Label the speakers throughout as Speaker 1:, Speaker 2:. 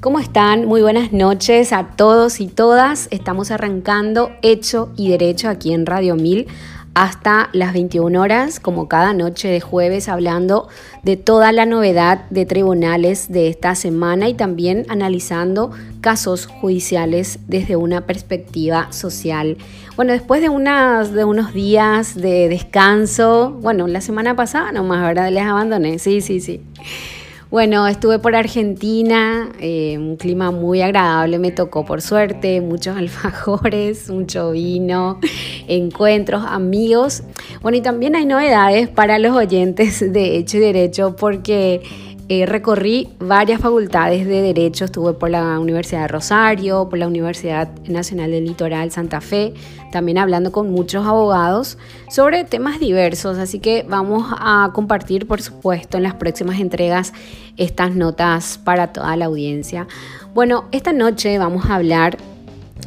Speaker 1: ¿Cómo están? Muy buenas noches a todos y todas. Estamos arrancando Hecho y Derecho aquí en Radio 1000 hasta las 21 horas, como cada noche de jueves, hablando de toda la novedad de tribunales de esta semana y también analizando casos judiciales desde una perspectiva social. Bueno, después de, unas, de unos días de descanso, bueno, la semana pasada nomás, ¿verdad? Les abandoné, sí, sí, sí. Bueno, estuve por Argentina, eh, un clima muy agradable me tocó por suerte, muchos alfajores, mucho vino, encuentros, amigos. Bueno, y también hay novedades para los oyentes de Hecho y Derecho porque eh, recorrí varias facultades de Derecho, estuve por la Universidad de Rosario, por la Universidad Nacional del Litoral Santa Fe, también hablando con muchos abogados sobre temas diversos, así que vamos a compartir, por supuesto, en las próximas entregas estas notas para toda la audiencia. Bueno, esta noche vamos a hablar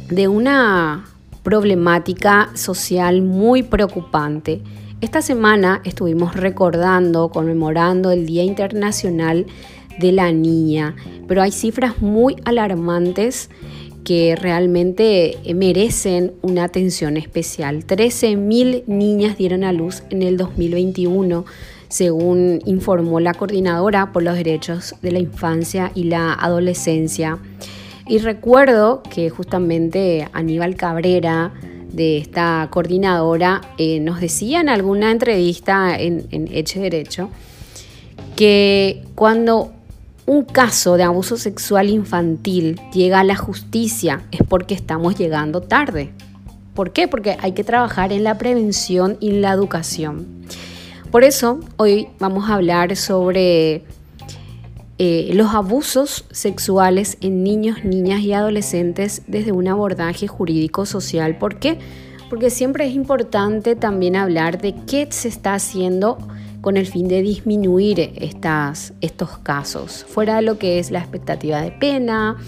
Speaker 1: de una problemática social muy preocupante esta semana estuvimos recordando, conmemorando el Día Internacional de la Niña, pero hay cifras muy alarmantes que realmente merecen una atención especial. 13.000 niñas dieron a luz en el 2021, según informó la Coordinadora por los Derechos de la Infancia y la Adolescencia. Y recuerdo que justamente Aníbal Cabrera, de esta coordinadora eh, nos decía en alguna entrevista en, en Hecho Derecho que cuando un caso de abuso sexual infantil llega a la justicia es porque estamos llegando tarde. ¿Por qué? Porque hay que trabajar en la prevención y la educación. Por eso hoy vamos a hablar sobre eh, los abusos sexuales en niños, niñas y adolescentes desde un abordaje jurídico-social. ¿Por qué? Porque siempre es importante también hablar de qué se está haciendo con el fin de disminuir estas, estos casos, fuera de lo que es la expectativa de pena,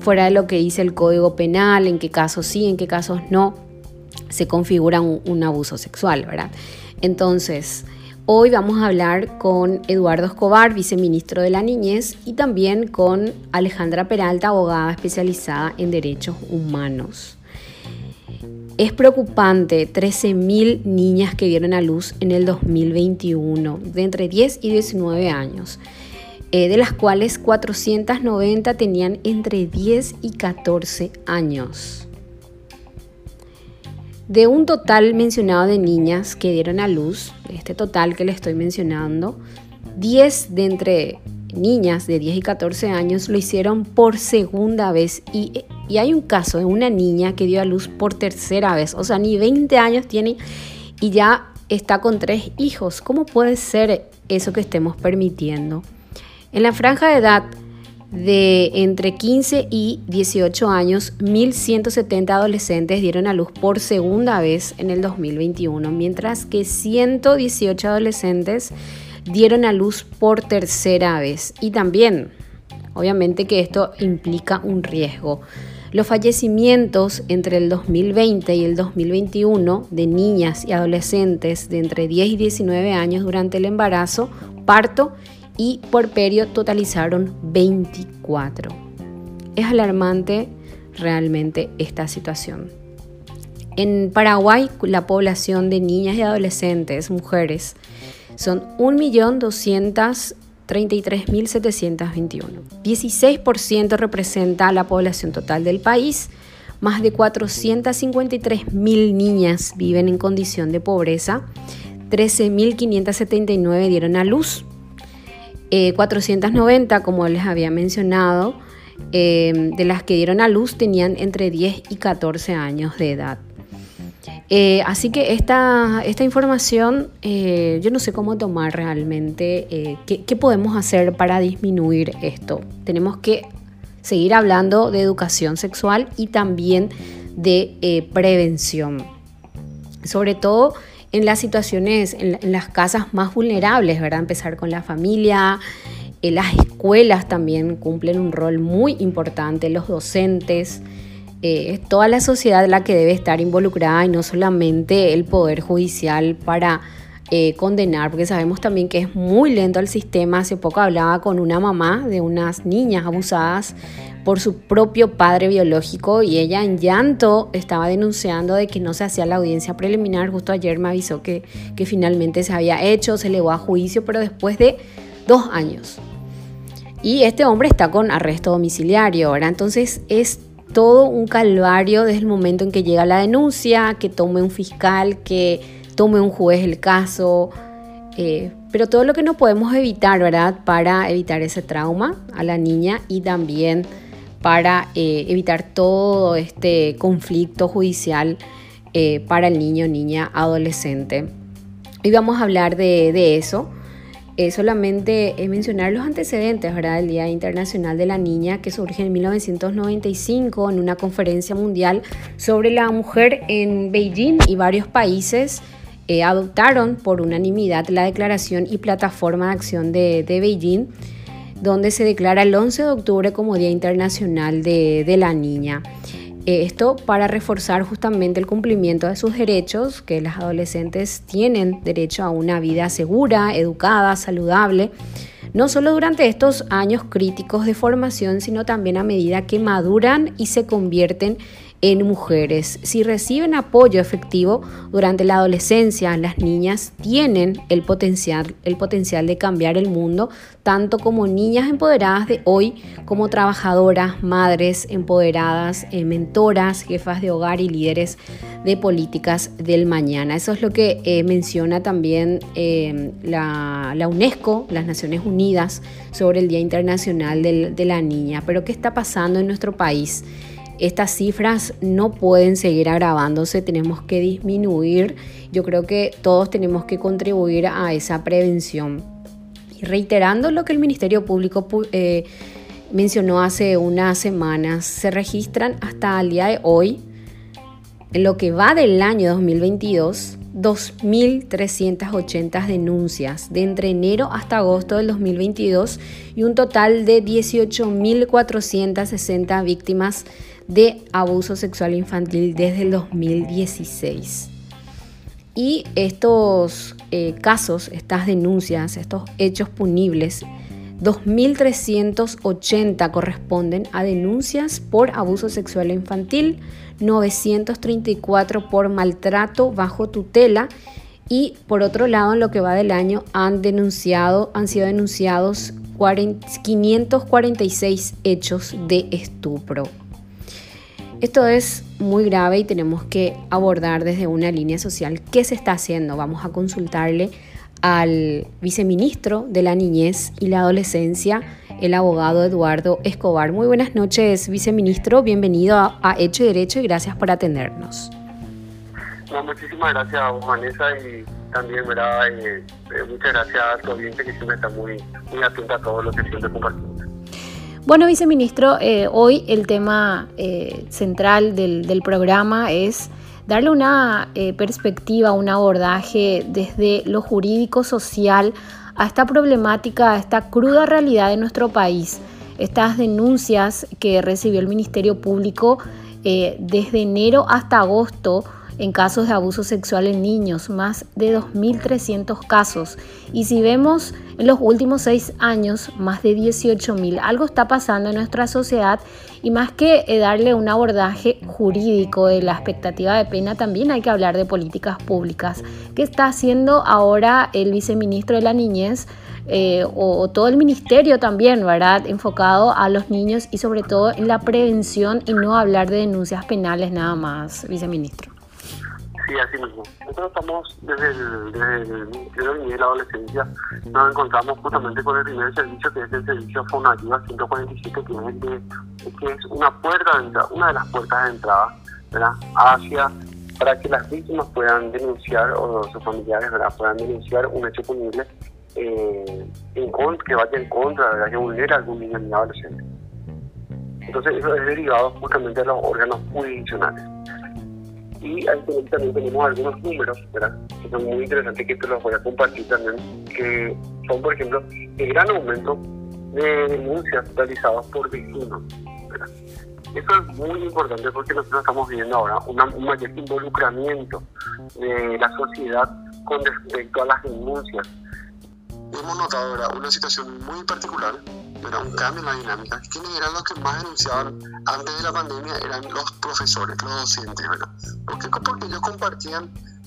Speaker 1: fuera de lo que dice el Código Penal, en qué casos sí, en qué casos no se configura un, un abuso sexual, ¿verdad? Entonces, Hoy vamos a hablar con Eduardo Escobar, viceministro de la Niñez, y también con Alejandra Peralta, abogada especializada en derechos humanos. Es preocupante 13.000 niñas que dieron a luz en el 2021, de entre 10 y 19 años, eh, de las cuales 490 tenían entre 10 y 14 años. De un total mencionado de niñas que dieron a luz, este total que le estoy mencionando, 10 de entre niñas de 10 y 14 años lo hicieron por segunda vez y, y, hay un caso de una niña que dio a luz por tercera vez, o sea, ni 20 años tiene y ya está con tres hijos. ¿Cómo puede ser eso que estemos permitiendo? En la franja de edad de entre 15 y 18 años, 1.170 adolescentes dieron a luz por segunda vez en el 2021, mientras que 118 adolescentes dieron a luz por tercera vez. Y también, obviamente que esto implica un riesgo. Los fallecimientos entre el 2020 y el 2021 de niñas y adolescentes de entre 10 y 19 años durante el embarazo, parto por periodo totalizaron 24. Es alarmante realmente esta situación. En Paraguay, la población de niñas y adolescentes, mujeres, son 1.233.721. 16% representa la población total del país. Más de 453.000 niñas viven en condición de pobreza. 13.579 dieron a luz 490, eh, como les había mencionado, eh, de las que dieron a luz tenían entre 10 y 14 años de edad. Eh, así que esta, esta información yo no sé cómo tomar realmente, qué, qué podemos hacer para disminuir esto. Tenemos que seguir hablando de educación sexual y también de prevención. Sobre todo en las situaciones, en, las casas más vulnerables, ¿verdad? Empezar con la familia, eh, las escuelas también cumplen un rol muy importante, los docentes, eh, toda la sociedad la que debe estar involucrada y no solamente el Poder Judicial para eh, condenar, porque sabemos también que es muy lento el sistema. Hace poco hablaba con una mamá de unas niñas abusadas por su propio padre biológico y ella en llanto estaba denunciando de que no se hacía la audiencia preliminar. Justo ayer me avisó que, que finalmente se había hecho, se elevó a juicio, pero después de dos años. Y este hombre está con arresto domiciliario, ahora Entonces es todo un calvario desde el momento en que llega la denuncia, que tome un fiscal, que tome un juez el caso, eh, pero todo lo que no podemos evitar, ¿verdad? Para evitar ese trauma a la niña y también para eh, evitar todo este conflicto judicial eh, para el niño, niña, adolescente. Hoy vamos a hablar de, eso. solamente mencionar los antecedentes ¿verdad? del Día Internacional de la Niña que surge en 1995 en una conferencia mundial sobre la mujer en Beijing y varios países eh, adoptaron por unanimidad la declaración y plataforma de acción de, Beijing, donde se declara el 11 de octubre como Día Internacional de, la Niña. Eh, esto para reforzar justamente el cumplimiento de sus derechos, que las adolescentes tienen derecho a una vida segura, educada, saludable, no solo durante estos años críticos de formación, sino también a medida que maduran y se convierten en mujeres. Si reciben apoyo efectivo durante la adolescencia, las niñas tienen el potencial, el potencial de cambiar el mundo, tanto como niñas empoderadas de hoy, como trabajadoras, madres empoderadas, eh, mentoras, jefas de hogar y líderes de políticas del mañana. Eso es lo que eh, menciona también eh, la, UNESCO, las Naciones Unidas, sobre el Día Internacional de la Niña. Pero ¿qué está pasando en nuestro país? Estas cifras no pueden seguir agravándose, tenemos que disminuir. Yo creo que todos tenemos que contribuir a esa prevención. Y reiterando lo que el Ministerio Público eh, mencionó hace unas semanas, se registran hasta el día de hoy, en lo que va del año 2022, 2.380 denuncias de entre enero hasta agosto del 2022 y un total de 18.460 víctimas de abuso sexual infantil desde el 2016. Y estos eh, casos, estas denuncias, estos hechos punibles, 2.380 corresponden a denuncias por abuso sexual infantil, 934 por maltrato bajo tutela y por otro lado en lo que va del año han denunciado, han sido denunciados 546 hechos de estupro. Esto es muy grave y tenemos que abordar desde una línea social qué se está haciendo. Vamos a consultarle al viceministro de la Niñez y la Adolescencia, el abogado Eduardo Escobar. Muy buenas noches, viceministro. Bienvenido a, Hecho y Derecho y gracias por atendernos.
Speaker 2: muchísimas gracias, Vanessa, y también, ¿verdad? Eh, eh, muchas gracias a tu audiencia que siempre está muy, muy atenta a todo lo que siempre compartimos.
Speaker 1: Bueno, viceministro, eh, hoy el tema eh, central del, programa es darle una eh, perspectiva, un abordaje desde lo jurídico social a esta problemática, a esta cruda realidad de nuestro país. Estas denuncias que recibió el Ministerio Público desde enero hasta agosto en casos de abuso sexual en niños, más de 2.300 casos. Y si vemos en los últimos seis años, más de 18.000. Algo está pasando en nuestra sociedad y más que eh, darle un abordaje jurídico de la expectativa de pena, también hay que hablar de políticas públicas. ¿Qué está haciendo ahora el viceministro de la Niñez? Eh, o, todo el ministerio también, ¿verdad? Enfocado a los niños y sobre todo en la prevención y no hablar de denuncias penales nada más, viceministro.
Speaker 2: Sí. Nosotros estamos desde el, desde de la Adolescencia, nos encontramos justamente con el primer servicio que es el servicio Fonativa 147, que es, que es una puerta de entrada, una de las puertas de entrada hacia para que las víctimas puedan denunciar o sus familiares puedan denunciar un hecho punible eh, que vaya en contra, ¿verdad? que vulnera algún niño ni adolescente. Entonces eso es derivado justamente de los órganos jurisdiccionales. Y ahí también tenemos algunos números, ¿verdad? Que son muy interesantes que te los voy a compartir también, que son, por ejemplo, el gran aumento de denuncias realizadas por vecinos, ¿verdad? Eso es muy importante porque nosotros estamos viendo ahora un mayor involucramiento de la sociedad
Speaker 3: con respecto a las denuncias. Hemos notado ¿verdad? una situación muy particular, era un cambio en la dinámica. ¿Quiénes eran los que más denunciaban antes de la pandemia? Eran los profesores, los docentes, ¿verdad? ¿Por qué? Porque ellos compartían,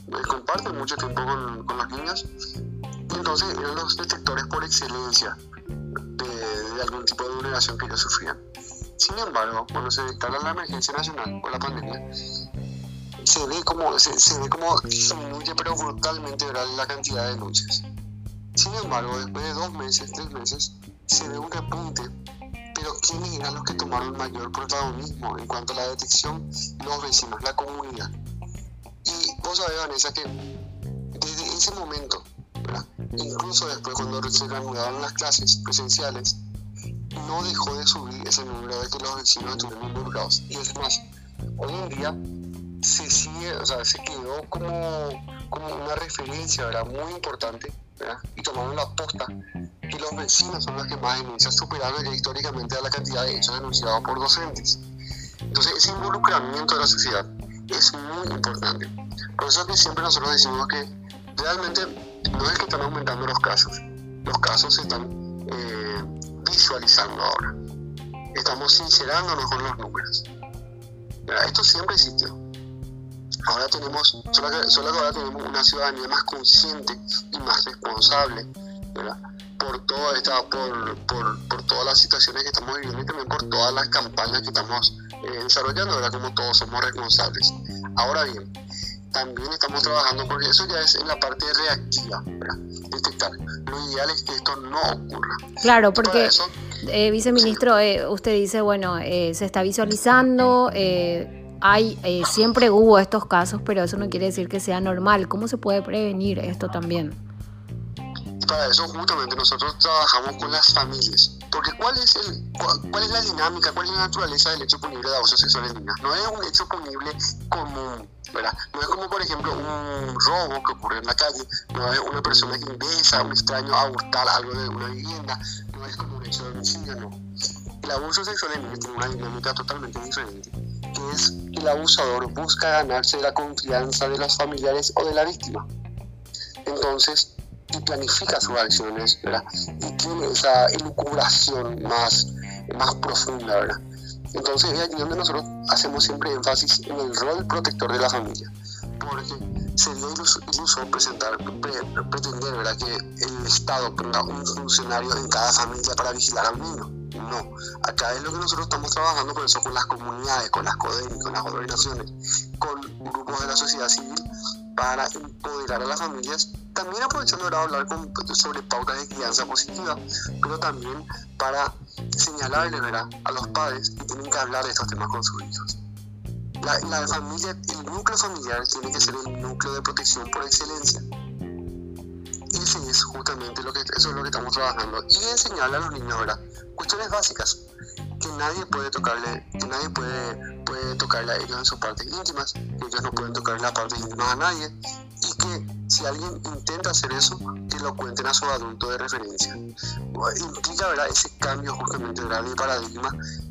Speaker 3: eh, comparten mucho tiempo con, con las niñas, y entonces eran los detectores por excelencia de, algún tipo de vulneración que ellos sufrían. Sin embargo, cuando se declara la emergencia nacional por la pandemia, se ve como, se, se ve como disminuye pero brutalmente la cantidad de denuncias. Sin embargo, después de dos meses, tres meses, se ve un repunte, pero ¿quiénes eran los que tomaron mayor protagonismo en cuanto a la detección? Los vecinos, la comunidad. Y vos sabés, Vanessa, que desde ese momento, incluso después cuando se reanudaron las clases presenciales, no dejó de subir ese número de que los vecinos estuvieron involucrados. Y es más, hoy en día se sigue, o sea, se quedó como, una referencia, ¿verdad? Muy importante, Y tomaron la posta que los vecinos son los que más denuncian, superando ya históricamente a la cantidad de hechos denunciados por docentes. Entonces, ese involucramiento de la sociedad es muy importante. Por eso es que siempre nosotros decimos que realmente no es que están aumentando los casos, los casos se están eh, visualizando ahora. Estamos sincerándonos con los números. Esto siempre existió. Ahora tenemos, solo que, solo ahora tenemos una ciudadanía más consciente y más responsable, Por toda esta, por, por, por, todas las situaciones que estamos viviendo y también por todas las campañas que estamos eh, desarrollando, ¿verdad? Como todos somos responsables. Ahora bien, también estamos trabajando porque eso ya es en la parte reactiva, detectar. Lo ideal es que esto no ocurra.
Speaker 4: Claro, porque, eh, viceministro, eh, usted dice, bueno, se está visualizando, hay, eh, siempre hubo estos casos, pero eso no quiere decir que sea normal. ¿Cómo se puede prevenir esto también?
Speaker 3: Para eso justamente nosotros trabajamos con las familias. Porque ¿cuál es, el, cuál, es la dinámica, cuál es la naturaleza del hecho punible de abuso sexual en niñas? No es un hecho punible común, ¿verdad? No es como, por ejemplo, un robo que ocurre en la calle, no es una persona que ingresa a un extraño a hurtar algo de una vivienda, no es como un hecho de homicidio, no. El abuso sexual en niñas tiene una dinámica totalmente diferente que es el abusador busca ganarse la confianza de los familiares o de la víctima. Entonces, y planifica sus acciones, ¿verdad? Y tiene esa elucubración más, más profunda, ¿verdad? Entonces es aquí donde nosotros hacemos siempre énfasis en el rol protector de la familia, porque iluso, presentar, pretender que el Estado ponga un funcionario en cada familia para vigilar al niño. No, acá es lo que nosotros estamos trabajando por eso con las comunidades, con las CODEN, con las organizaciones, con grupos de la sociedad civil para empoderar a las familias, también aprovechando de hablar sobre pautas de crianza positiva, pero también para señalarle a los padres que tienen que hablar de estos temas con sus hijos. La, la familia, el núcleo familiar tiene que ser el núcleo de protección por excelencia ese es justamente lo que, eso es lo que estamos trabajando. Y enseñarle a los niños, ¿verdad? Cuestiones básicas, que nadie puede tocarle, que nadie puede, puede tocarle a ellos en sus partes íntimas, que ellos no pueden tocarle la parte íntima a nadie, y que si alguien intenta hacer eso, que lo cuenten a su adulto de referencia. Implica, ¿verdad? Ese cambio justamente de paradigma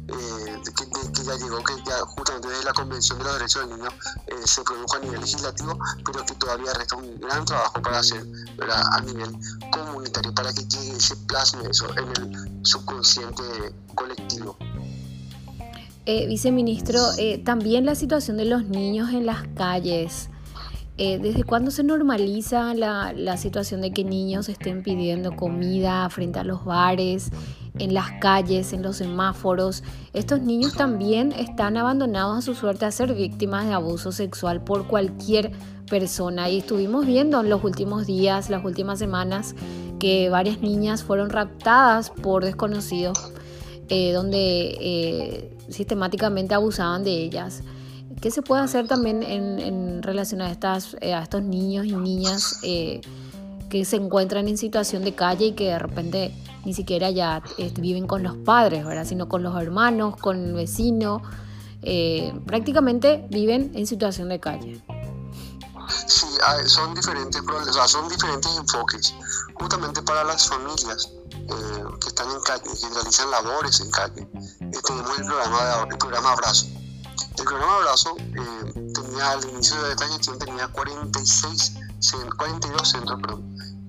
Speaker 3: eh, que, ya llegó, que ya justamente desde la Convención de los Derechos del Niño eh, se produjo a nivel legislativo, pero que todavía resta un gran trabajo para hacer a nivel comunitario para que llegue, se plasme eso en el subconsciente colectivo.
Speaker 4: Eh, viceministro, eh, también la situación de los niños en las calles. Eh, ¿Desde cuándo se normaliza la, la, situación de que niños estén pidiendo comida frente a los bares, en las calles, en los semáforos? Estos niños también están abandonados a su suerte a ser víctimas de abuso sexual por cualquier persona. Y estuvimos viendo en los últimos días, las últimas semanas, que varias niñas fueron raptadas por desconocidos, eh, donde eh, sistemáticamente abusaban de ellas. ¿Qué se puede hacer también en, relación a, estas, eh, estos niños y niñas eh, que se encuentran en situación de calle y que de repente ni siquiera ya eh, viven con los padres, ¿verdad? sino con los hermanos, con el vecino? prácticamente viven en situación de calle.
Speaker 3: Sí, son diferentes, son diferentes enfoques. Justamente para las familias que están en calle, que realizan labores en calle, tenemos el programa, el programa Abrazo el programa Abrazo eh, tenía al inicio de esta gestión tenía 46 42 centros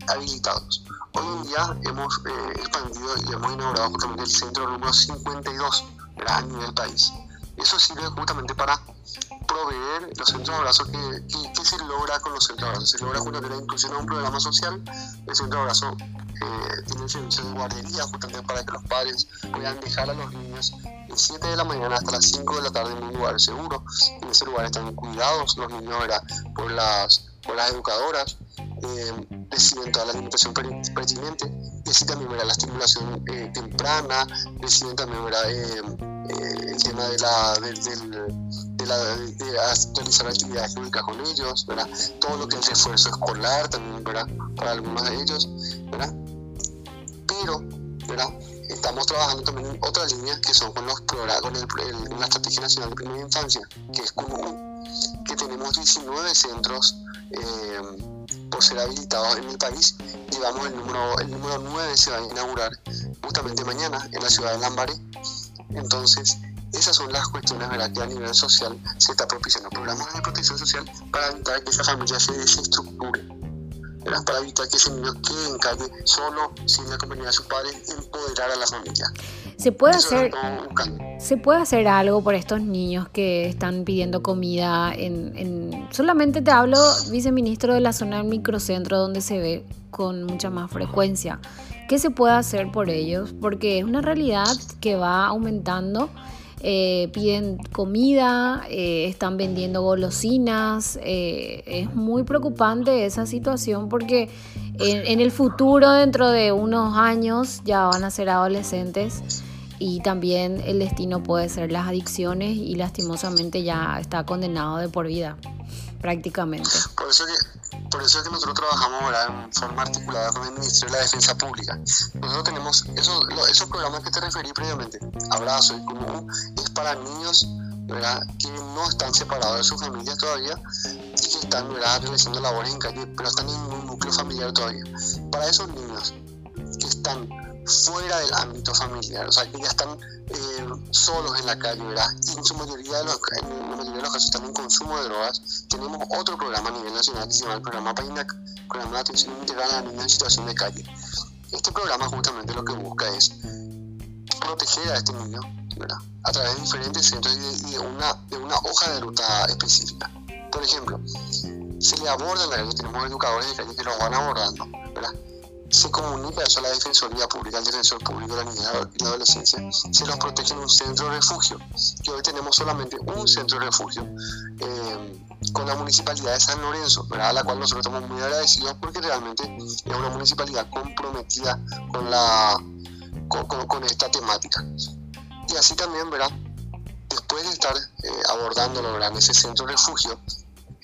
Speaker 3: habilitados. Hoy en día hemos eh, expandido y hemos inaugurado justamente el centro número 52 a nivel país. Eso sirve justamente para proveer los centros de abrazo que, se logra con los centros de abrazo. Se logra justamente la inclusión a un programa social. El centro de abrazo eh, tiene servicio de guardería justamente para que los padres puedan dejar a los niños de 7 de la mañana hasta las 5 de la tarde en un lugar seguro. En ese lugar están cuidados los niños por las, por las educadoras. Eh, reciben toda la alimentación pertinente así también la estimulación eh, temprana, reciben también eh, eh, el tema de la, de, de, la, de realizar actividades públicas con ellos, ¿verdad? todo lo que es refuerzo escolar también ¿verdad? para algunos de ellos, ¿verdad? pero ¿verdad? estamos trabajando también en otras líneas que son con los con el, la Estrategia Nacional de Primera Infancia, que es común, que tenemos 19 centros eh, por ser habilitados en el país. Llevamos el número, el número 9 se va a inaugurar justamente mañana en la ciudad de Lambaré. Entonces, esas son las cuestiones ¿verdad? que a nivel social se está propiciando programas de protección social para evitar que esa familia se desestructure, para evitar que ese niño quede en calle solo, sin la compañía de sus padres, empoderar a la familia.
Speaker 1: ¿Se puede, hacer, ¿Se puede hacer algo por estos niños que están pidiendo comida? En, Solamente te hablo, viceministro, de la zona del microcentro donde se ve con mucha más frecuencia. ¿Qué se puede hacer por ellos? Porque es una realidad que va aumentando. Eh, piden comida, eh, están vendiendo golosinas. Eh, es muy preocupante esa situación porque en, en, el futuro, dentro de unos años, ya van a ser adolescentes y también el destino puede ser las adicciones y lastimosamente ya está condenado de por vida, prácticamente.
Speaker 3: Por eso que, por eso es que nosotros trabajamos en forma articulada con el Ministerio de la Defensa Pública. Nosotros tenemos esos, esos programas que te referí previamente, Abrazo y Común, es para niños que no están separados de sus familias todavía y que están ¿verdad? realizando labores en calle, pero están en un núcleo familiar todavía. Para esos niños que están fuera del ámbito familiar, o sea, que ya están eh, solos en la calle, ¿verdad? Y en su mayoría de los, en la mayoría de los casos en consumo de drogas. Tenemos otro programa a nivel nacional que se llama el programa PAINAC, Programa de Atención Integral a Niños en Situación de Calle. Este programa justamente lo que busca es proteger a este niño, ¿verdad? A través de diferentes centros y de, una, de una hoja de ruta específica. Por ejemplo, se le aborda en la calle, tenemos educadores de calle que los van abordando, ¿verdad? Se comunica eso a la Defensoría Pública, al Defensor Público de la Niñez y la Adolescencia, se los protege en un centro de refugio, que hoy tenemos solamente un centro de refugio eh, con la municipalidad de San Lorenzo, a la cual nosotros estamos muy agradecidos porque realmente es una municipalidad comprometida con, la, con, esta temática. Y así también, ¿verdad? después de estar eh, abordándolo en ese centro de refugio,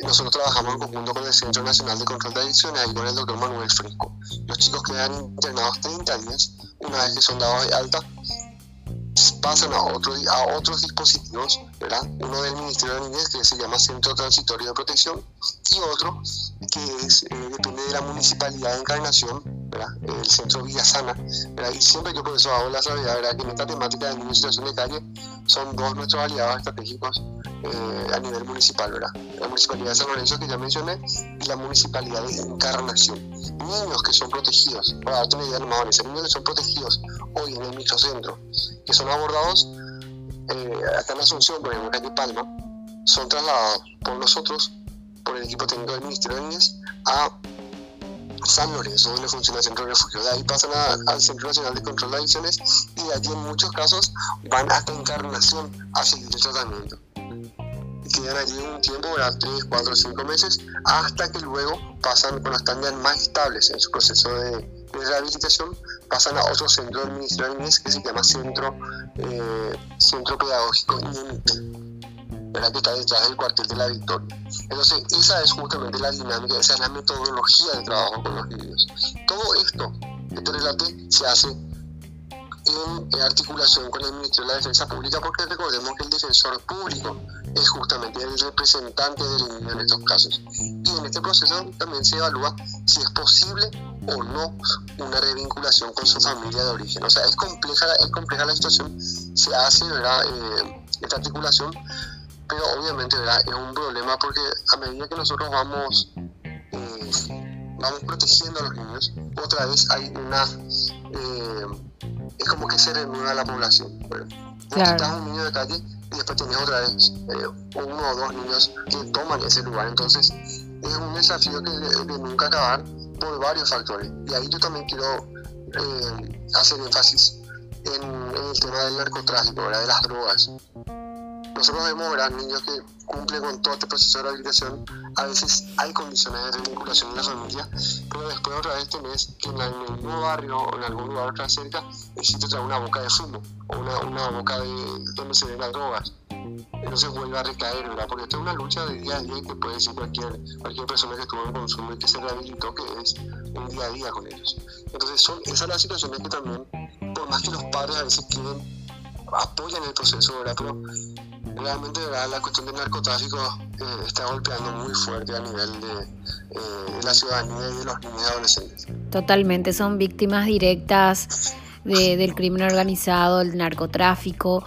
Speaker 3: nosotros trabajamos en conjunto con el Centro Nacional de Control de Adicciones y con el doctor Manuel Fresco. Los chicos quedan internados 30 días, una vez que son dados de alta, pasan a, otro, a otros dispositivos, ¿verdad? Uno del Ministerio de Niñez que se llama Centro Transitorio de Protección y otro que es, eh, depende de la Municipalidad de Encarnación, ¿verdad? El Centro Villa Sana, ¿verdad? Y siempre yo por eso hago la salvedad, ¿verdad? Que en esta temática de niños en situación de calle son dos nuestros aliados estratégicos eh, a nivel municipal, ¿verdad? La Municipalidad de San Lorenzo que ya mencioné y la Municipalidad de Encarnación. Niños que son protegidos, para darte una idea más niños que son protegidos hoy en el microcentro, que son abordados eh, acá en Asunción, por ejemplo, en Palma, son trasladados por nosotros, por el equipo técnico del Ministerio de Niñez, a San Lorenzo, donde funciona el centro de refugio. De ahí pasan al Centro Nacional de Control de Adicciones y de allí en muchos casos van hasta Encarnación a seguir el tratamiento quedan allí un tiempo, ¿verdad? 3, 4, 5 meses, hasta que luego pasan, cuando están ya más estables en su proceso de, rehabilitación, pasan a otro centro del Ministerio de que se llama Centro, eh, centro Pedagógico ¿verdad? que está detrás del cuartel de la Victoria. Entonces, esa es justamente la dinámica, esa es la metodología de trabajo con los niños. Todo esto que te se hace en articulación con el Ministerio de la Defensa Pública, porque recordemos que el defensor público es justamente el representante del niño en estos casos. Y en este proceso también se evalúa si es posible o no una revinculación con su familia de origen. O sea, es compleja, es compleja la situación, se hace. Eh, esta articulación, pero obviamente ¿verdad? es un problema porque a medida que nosotros vamos eh, vamos protegiendo a los niños, otra vez hay una... Eh, es como que se renueva la población. Vos claro. un niño de calle y después tenés otra vez eh, uno o dos niños que toman ese lugar. Entonces es un desafío que de, nunca acabar por varios factores. Y ahí yo también quiero eh, hacer énfasis en, el tema del narcotráfico, de las drogas. Nosotros vemos a niños que cumplen con todo este proceso de rehabilitación. A veces hay condiciones de vinculación en la familia, pero después otra vez tenés que en mismo barrio o en algún lugar otra cerca existe una boca de fumo o una, una boca de, donde se ven las drogas. Entonces vuelve a recaer, ¿verdad? Porque esto es una lucha de día a día que puede decir cualquier, cualquier persona que estuvo en consumo y que se rehabilitó, que es un día a día con ellos. Entonces son esas las situaciones que también, por más que los padres a veces quieren, apoyan el proceso, ¿verdad? Pero realmente la cuestión del narcotráfico eh, está golpeando muy fuerte a nivel de, eh, la ciudadanía y de los niños y adolescentes.
Speaker 4: Totalmente, son víctimas directas del crimen organizado, del narcotráfico.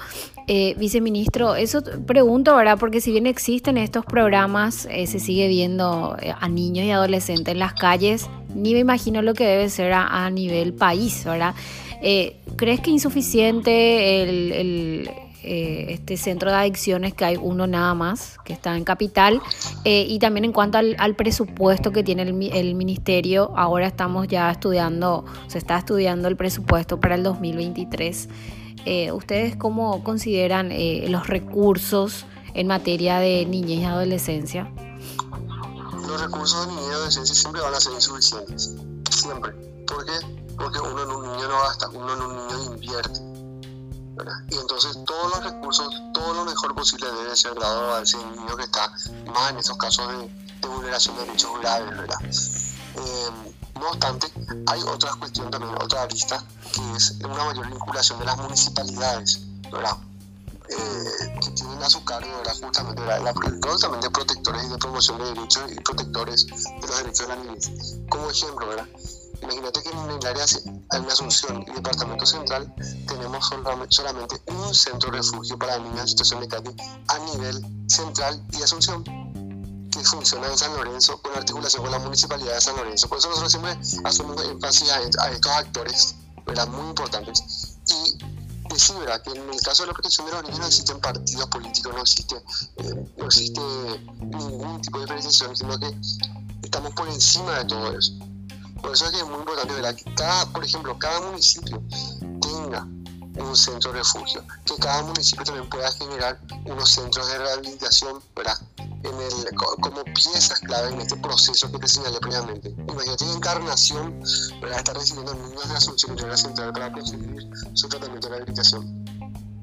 Speaker 4: Eh, viceministro, eso pregunto, ¿verdad? Porque si bien existen estos programas, se sigue viendo a niños y adolescentes en las calles, ni me imagino lo que debe ser a, nivel país, ¿verdad? ¿Crees que insuficiente el eh, este centro de adicciones, que hay uno nada más, que está en Capital, eh, y también en cuanto al, presupuesto que tiene el, Ministerio, ahora estamos ya estudiando, se está estudiando el presupuesto para el 2023. Eh, ¿Ustedes cómo consideran los recursos en materia de niñez y adolescencia?
Speaker 3: Los recursos de niñez y adolescencia siempre van a ser insuficientes, siempre. ¿Por? Porque uno en un niño no gasta, uno en un niño invierte y entonces todos los recursos, todo lo mejor posible debe ser dado a ese niño que está más en estos casos de, vulneración de derechos graves, ¿verdad? Eh, no obstante, hay otra cuestión también, otra arista, que es una mayor vinculación de las municipalidades, ¿verdad? Eh, que tienen a su cargo ¿verdad? justamente la, la, también de protectores y de promoción de derechos y protectores de los derechos de la niñez. Como ejemplo, ¿verdad? Imagínate que en el área en Asunción y Departamento Central tenemos solamente un centro de refugio para niños en situación de calle a nivel central y Asunción que funciona en San Lorenzo con articulación con la municipalidad de San Lorenzo. Por eso nosotros siempre hacemos énfasis a, estos actores, ¿verdad? Muy importantes. Y decir, ¿verdad? Que en el caso de la protección de los niños no existen partidos políticos, no existe, eh, no existe ningún tipo de diferenciación, sino que estamos por encima de todo eso. Por eso es que es muy importante que cada, por ejemplo, cada municipio tenga un centro de refugio, que cada municipio también pueda generar unos centros de rehabilitación, ¿verdad? Como piezas clave en este proceso que te señalé previamente. Imagínate Encarnación, ¿verdad? Está recibiendo niños de Asunción y de Central para conseguir su tratamiento de rehabilitación.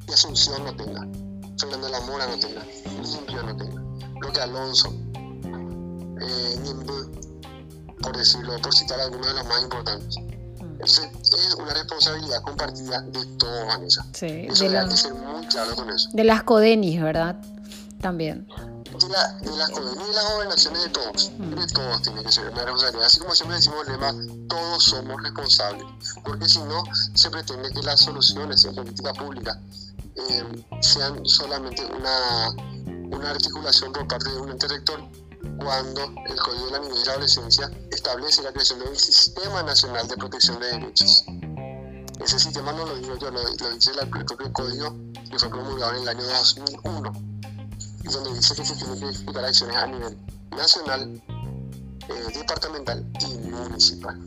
Speaker 3: Y Asunción no tenga, Fernando La Mora no tenga, Limpio no tenga, Lo que Alonso, eh, por decirlo, por citar algunos de los más importantes. Entonces, es una responsabilidad compartida de todos, Vanessa. Sí, eso de hay que ser muy claro con eso.
Speaker 4: De las CODENIS, ¿verdad? También.
Speaker 3: De, la, de las CODENIS y las gobernaciones de todos. Mm. De todos tiene que ser una responsabilidad. Así como siempre decimos el lema, todos somos responsables. Porque si no, se pretende que las soluciones en política pública eh, sean solamente una, una articulación por parte de un ente rector cuando el Código de la Niñez y la Adolescencia establece la creación de un Sistema Nacional de Protección de Derechos. Ese sistema no lo digo yo, lo, dice el propio Código que fue promulgado en el año 2001, y donde dice que se tienen que ejecutar acciones a nivel nacional, eh, departamental y municipal.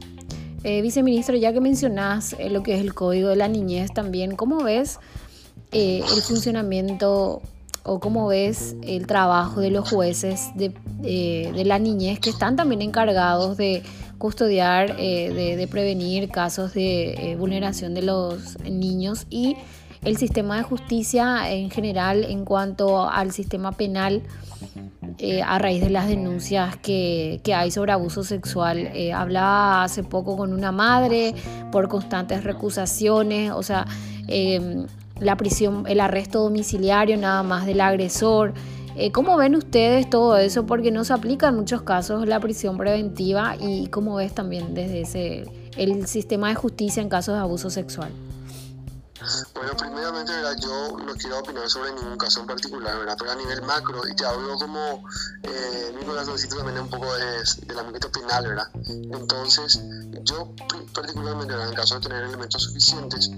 Speaker 4: Eh, viceministro, ya que mencionás eh, lo que es el Código de la Niñez también, ¿cómo ves el funcionamiento o cómo ves el trabajo de los jueces de, de la niñez que están también encargados de custodiar, eh, de, prevenir casos de eh, vulneración de los niños y el sistema de justicia en general en cuanto al sistema penal eh, a raíz de las denuncias que, que hay sobre abuso sexual. hablaba hace poco con una madre por constantes recusaciones, o sea, la prisión, el arresto domiciliario nada más del agresor. Eh, ¿Cómo ven ustedes todo eso? Porque no se aplica en muchos casos la prisión preventiva y cómo ves también desde ese el sistema de justicia en casos de abuso sexual.
Speaker 3: Bueno, primeramente, yo no quiero opinar sobre ningún caso en particular, ¿verdad? pero a nivel macro, y te hablo como eh, mi corazoncito también un poco de, del ámbito penal, ¿verdad? Entonces, yo particularmente, ¿verdad? en caso de tener elementos suficientes,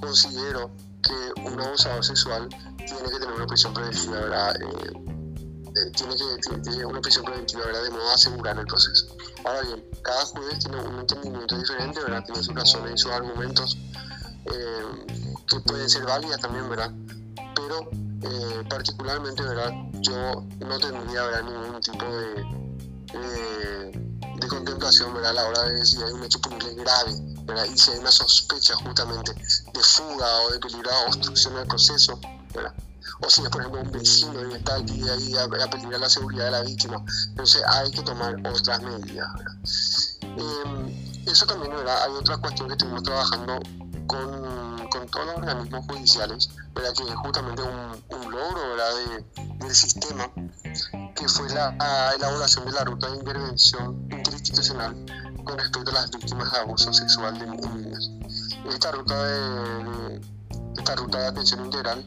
Speaker 3: considero que un abusador sexual tiene que tener una prisión preventiva, ¿verdad? Eh, eh, tiene que tener una prisión preventiva, ¿verdad? De modo a asegurar el proceso. Ahora bien, cada juez tiene un entendimiento diferente, ¿verdad? Tiene sus razones y sus argumentos eh, que pueden ser válidas también, ¿verdad? Pero eh, particularmente, ¿verdad? Yo no tendría, ¿verdad? Ningún tipo de, de contemplación, ¿verdad? A la hora de si hay un hecho punible grave, ¿verdad? Y si hay una sospecha justamente de fuga o de peligro de obstrucción del proceso, o si es por ejemplo un vecino y está aquí ahí a, a peligrar la seguridad de la víctima. Entonces hay que tomar otras medidas. Eh, eso también, ¿verdad? hay otra cuestión que estuvimos trabajando con, con, todos los organismos judiciales, ¿verdad? que es justamente un, logro del sistema, que fue la, elaboración de la ruta de intervención interinstitucional con respecto a las víctimas de abuso sexual de niños. Esta ruta de, esta ruta de atención integral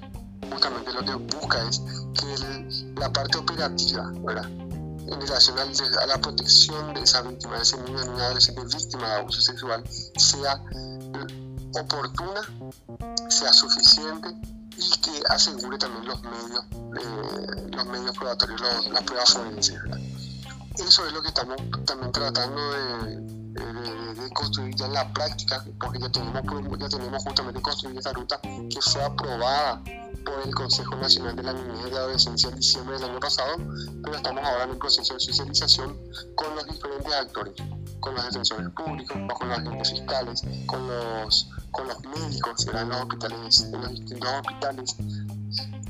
Speaker 3: justamente lo que busca es que la parte operativa, ¿verdad? en relación a la protección de esa víctima, de ese niño, niña, adolescente víctima de abuso sexual, sea oportuna, sea suficiente y que asegure también los medios, eh, los medios probatorios, las pruebas forenses. Eso es lo que estamos también tratando de, de, construir ya en la práctica, porque ya tenemos, ya tenemos justamente construida esta ruta que fue aprobada por el Consejo Nacional de la Niñez y la Adolescencia en diciembre del año pasado, pero estamos ahora en el proceso de socialización con los diferentes actores, con los defensores públicos, con los agentes fiscales, con los, con los médicos en los hospitales, en los distintos hospitales.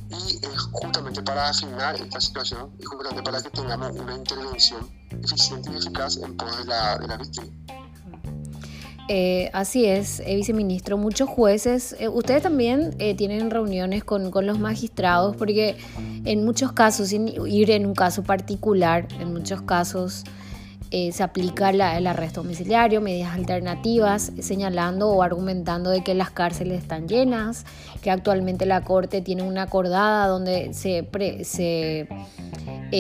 Speaker 3: Y es justamente para afinar esta situación y justamente para que tengamos una intervención eficiente y eficaz en pos de la, de la víctima.
Speaker 4: Eh, así es, eh, viceministro. Muchos jueces, eh, ustedes también eh, tienen reuniones con, con, los magistrados porque en muchos casos, sin ir en un caso particular, en muchos casos se aplica el arresto domiciliario, medidas alternativas, señalando o argumentando de que las cárceles están llenas, que actualmente la Corte tiene una acordada donde se, se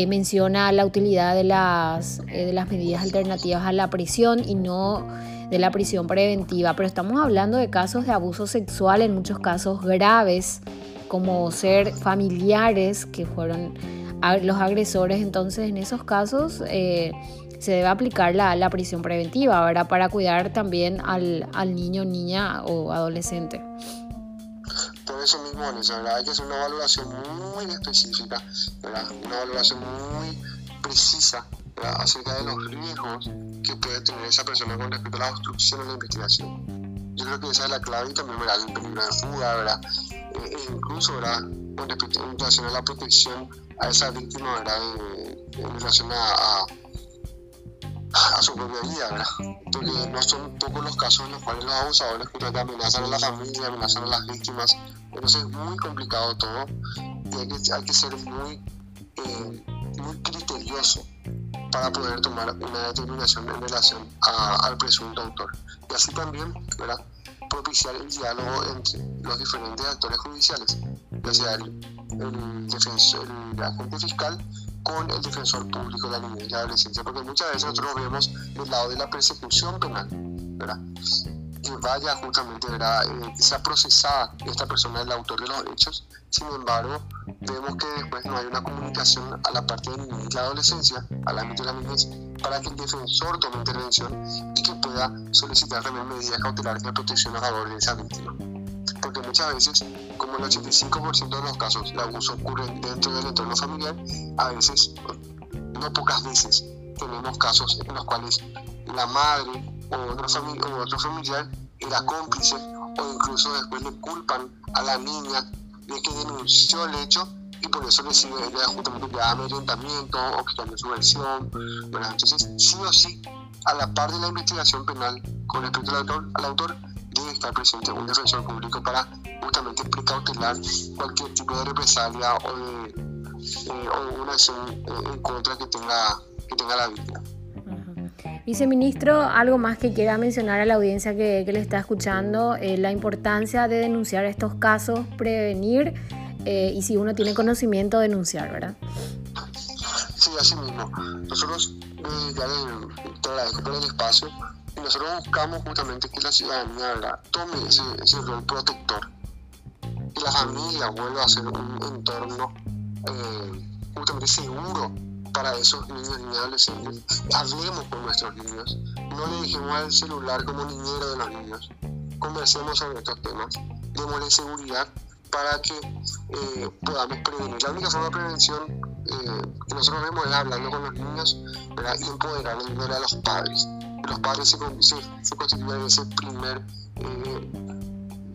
Speaker 4: menciona la utilidad de las, de las medidas alternativas a la prisión y no de la prisión preventiva, pero estamos hablando de casos de abuso sexual, en muchos casos graves, como ser familiares que fueron los agresores, entonces en esos casos eh, se debe aplicar la, la, prisión preventiva, ¿verdad? Para cuidar también al, al niño, niña o adolescente.
Speaker 3: Por eso mismo, Vanessa, hay que hacer una valoración muy específica, ¿verdad? una valoración muy precisa acerca de los riesgos que puede tener esa persona con respecto a la obstrucción en la investigación. Yo creo que esa es la clave y también ¿verdad? el peligro de fuga, ¿verdad? E, e incluso ¿verdad? con respecto en relación a la protección a esa víctima ¿verdad? en relación a, a, su propia vida, ¿verdad? porque no son pocos los casos en los cuales los abusadores amenazan a la familia, amenazan a las víctimas, entonces es muy complicado todo y hay que, hay que ser muy, eh, muy criterioso para poder tomar una determinación en relación al presunto autor. Y así también ¿verdad? propiciar el diálogo entre los diferentes actores judiciales, ya sea el, defensor, el agente fiscal con el defensor público de la niñez y la adolescencia, porque muchas veces nosotros vemos el lado de la persecución penal, ¿verdad? que vaya justamente, ¿verdad? Eh, que sea procesada esta persona, el autor de los hechos. Sin embargo, vemos que después no hay una comunicación a la parte de niñez y la adolescencia, al ámbito de la niñez, para que el defensor tome intervención y que pueda solicitar también medidas cautelares de protección a favor de esa víctima. Porque muchas veces, como el 85% de los casos de abuso ocurren dentro del entorno familiar, a veces, no pocas veces, tenemos casos en los cuales la madre o otro, o otro familiar era cómplice o incluso después le culpan a la niña de que denunció el hecho y por eso recibe ella justamente ya amedrentamiento o quitando su versión. Bueno, entonces, sí o sí, a la par de la investigación penal con respecto al autor, al autor debe estar presente un defensor público para justamente precautelar cualquier tipo de represalia o de eh, o una acción eh, en contra que tenga, que tenga la víctima.
Speaker 1: Viceministro, algo más que quiera mencionar a la audiencia que, le está escuchando, eh, la importancia de denunciar estos casos, prevenir eh, y si uno tiene conocimiento, denunciar, ¿verdad?
Speaker 3: Sí, así mismo. Nosotros, eh, ya te agradezco por el espacio, y nosotros buscamos justamente que la ciudadanía tome ese, rol protector, que la familia vuelva a ser un entorno justamente seguro para esos niños, y adolescentes. Hablemos con nuestros niños. No le dejemos al celular como niñero de los niños. Conversemos sobre estos temas. Démosle seguridad para que eh, podamos prevenir. La única forma de prevención eh, que nosotros vemos es hablando con los niños ¿verdad? y empoderar a los padres. Los padres se, se, constituyen ese primer eh,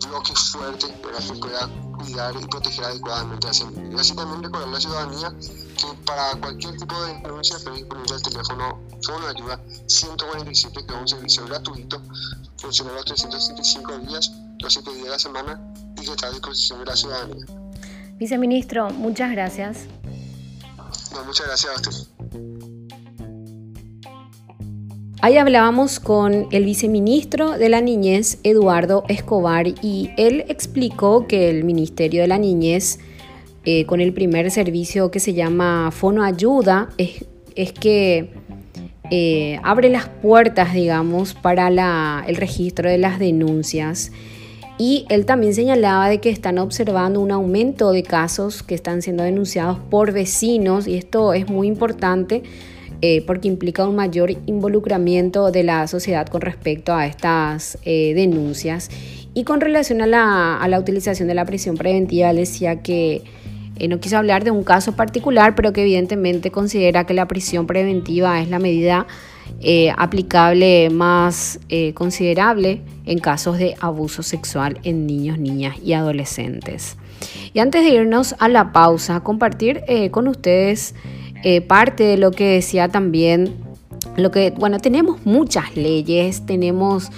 Speaker 3: bloque fuerte para que pueda cuidar y proteger adecuadamente a ese niño. Y así también recordar a la ciudadanía que para cualquier tipo de denuncia está disponible el teléfono Fono Ayuda 147, que es un servicio gratuito, funciona los 365 días, los 7 días de la semana está a disposición de la ciudadanía.
Speaker 1: Viceministro, muchas gracias.
Speaker 3: muchas gracias a usted.
Speaker 1: Ahí hablábamos con el viceministro de la Niñez, Eduardo Escobar, y él explicó que el Ministerio de la Niñez eh, con el primer servicio que se llama Fono Ayuda, es, es que eh, abre las puertas, digamos, para la, el registro de las denuncias. Y él también señalaba de que están observando un aumento de casos que están siendo denunciados por vecinos y esto es muy importante eh, porque implica un mayor involucramiento de la sociedad con respecto a estas denuncias. Y con relación a la, a la utilización de la prisión preventiva, decía que eh, no quiso hablar de un caso particular, pero que evidentemente considera que la prisión preventiva es la medida eh, aplicable más eh, considerable en casos de abuso sexual en niños, niñas y adolescentes. Y antes de irnos a la pausa, compartir con ustedes parte de lo que decía también, lo que, bueno, tenemos muchas leyes, tenemos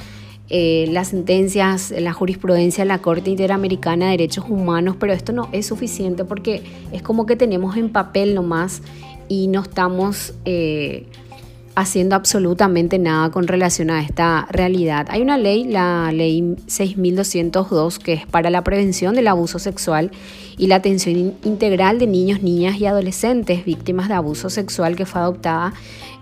Speaker 1: eh, las sentencias, la jurisprudencia de la Corte Interamericana de Derechos Humanos, pero esto no es suficiente porque es como que tenemos en papel nomás y no estamos eh, haciendo absolutamente nada con relación a esta realidad. Hay una ley, la ley 6202, que es para la prevención del abuso sexual y la atención integral de niños, niñas y adolescentes víctimas de abuso sexual que fue adoptada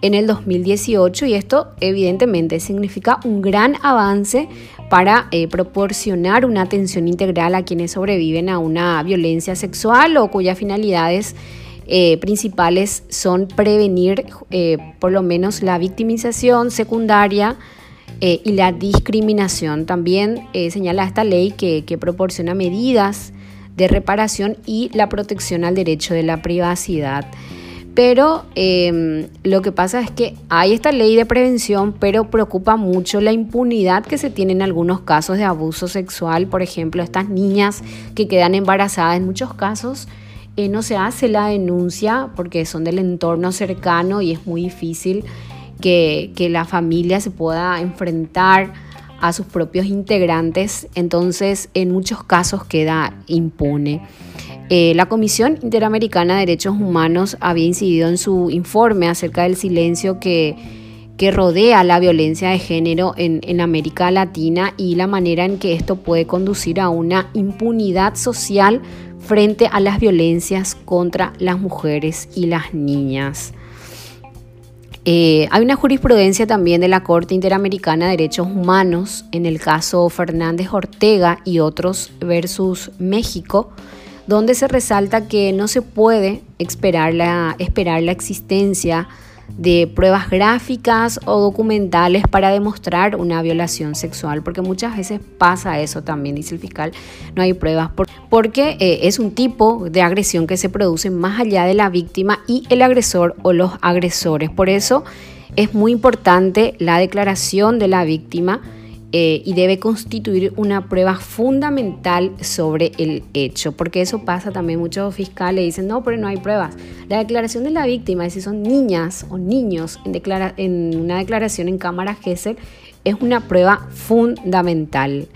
Speaker 1: en el 2018 y esto evidentemente significa un gran avance para eh, proporcionar una atención integral a quienes sobreviven a una violencia sexual o cuyas finalidades eh, principales son prevenir eh, por lo menos la victimización secundaria y la discriminación. También señala esta ley que, que proporciona medidas de reparación y la protección al derecho de la privacidad. Pero em, lo que pasa es que hay esta ley de prevención, pero preocupa mucho la impunidad que se tiene en algunos casos de abuso sexual. Por ejemplo, estas niñas que quedan embarazadas, en muchos casos eh, no se hace la denuncia porque son del entorno cercano y es muy difícil que, que la familia se pueda enfrentar a sus propios integrantes, entonces en muchos casos queda impune. Eh, la Comisión Interamericana de Derechos Humanos había incidido en su informe acerca del silencio que, que rodea la violencia de género en, en, América Latina y la manera en que esto puede conducir a una impunidad social frente a las violencias contra las mujeres y las niñas. Eh, hay una jurisprudencia también de la Corte Interamericana de Derechos Humanos en el caso Fernández Ortega y otros versus México, donde se resalta que no se puede esperar la, esperar la existencia de pruebas gráficas o documentales para demostrar una violación sexual, porque muchas veces pasa eso también, dice el fiscal, no hay pruebas, porque eh, es un tipo de agresión que se produce más allá de la víctima y el agresor o los agresores. Por eso es muy importante la declaración de la víctima eh, y debe constituir una prueba fundamental sobre el hecho, porque eso pasa también muchos fiscales dicen, no, pero no hay pruebas. La declaración de la víctima, si son niñas o niños en, en una declaración en cámara GESEL, es una prueba fundamental.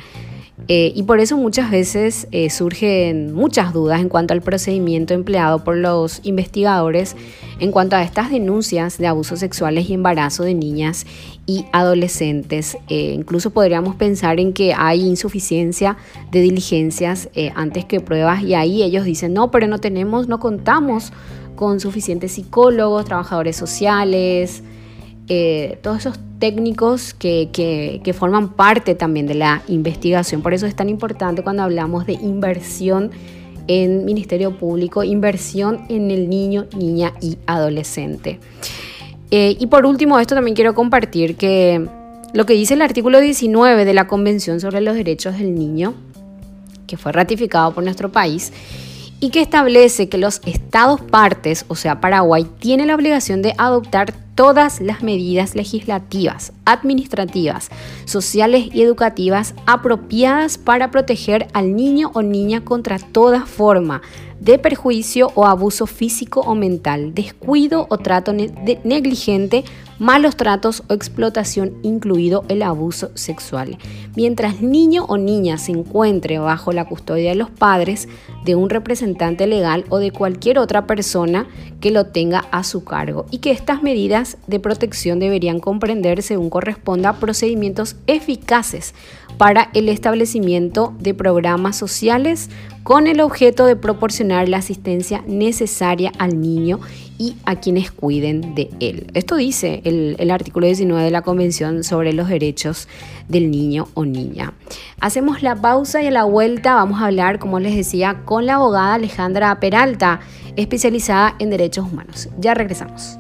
Speaker 1: Eh, y por eso muchas veces eh, surgen muchas dudas en cuanto al procedimiento empleado por los investigadores en cuanto a estas denuncias de abusos sexuales y embarazo de niñas y adolescentes. Eh, incluso podríamos pensar en que hay insuficiencia de diligencias antes que pruebas y ahí ellos dicen, no, pero no tenemos, no contamos con suficientes psicólogos, trabajadores sociales, eh, todos esos técnicos que, que, forman parte también de la investigación. Por eso es tan importante cuando hablamos de inversión en Ministerio Público, inversión en el niño, niña y adolescente. Eh, y por último, esto también quiero compartir que lo que dice el artículo 19 de la Convención sobre los Derechos del Niño, que fue ratificado por nuestro país, y que establece que los estados partes, o sea, Paraguay, tiene la obligación de adoptar todas las medidas legislativas, administrativas, sociales y educativas apropiadas para proteger al niño o niña contra toda forma de perjuicio o abuso físico o mental, descuido o trato negligente, malos tratos o explotación, incluido el abuso sexual. Mientras niño o niña se encuentre bajo la custodia de los padres, de un representante legal o de cualquier otra persona que lo tenga a su cargo y que estas medidas de protección deberían comprender según corresponda procedimientos eficaces para el establecimiento de programas sociales con el objeto de proporcionar la asistencia necesaria al niño y a quienes cuiden de él. Esto dice el, artículo 19 de la Convención sobre los Derechos del Niño o Niña. Hacemos la pausa y a la vuelta vamos a hablar, como les decía, con la abogada Alejandra Peralta, especializada en derechos humanos. Ya regresamos.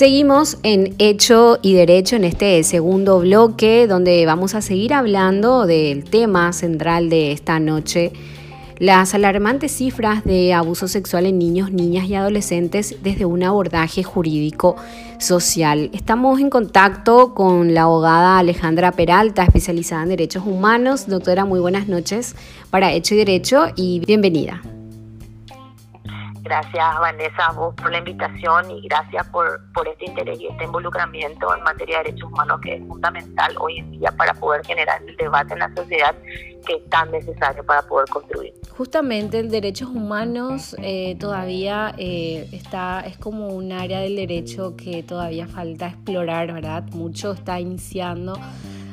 Speaker 1: Seguimos en Hecho y Derecho en este segundo bloque donde vamos a seguir hablando del tema central de esta noche, las alarmantes cifras de abuso sexual en niños, niñas y adolescentes desde un abordaje jurídico social. Estamos en contacto con la abogada Alejandra Peralta, especializada en derechos humanos. Doctora, muy buenas noches para Hecho y Derecho y bienvenida.
Speaker 5: Gracias Vanessa a vos por la invitación y gracias por, por este interés y este involucramiento en materia de derechos humanos que es fundamental hoy en día para poder generar el debate en la sociedad que es tan necesario para poder construir.
Speaker 1: Justamente el derechos humanos eh, todavía eh, está, es como un área del derecho que todavía falta explorar, ¿verdad? Mucho está iniciando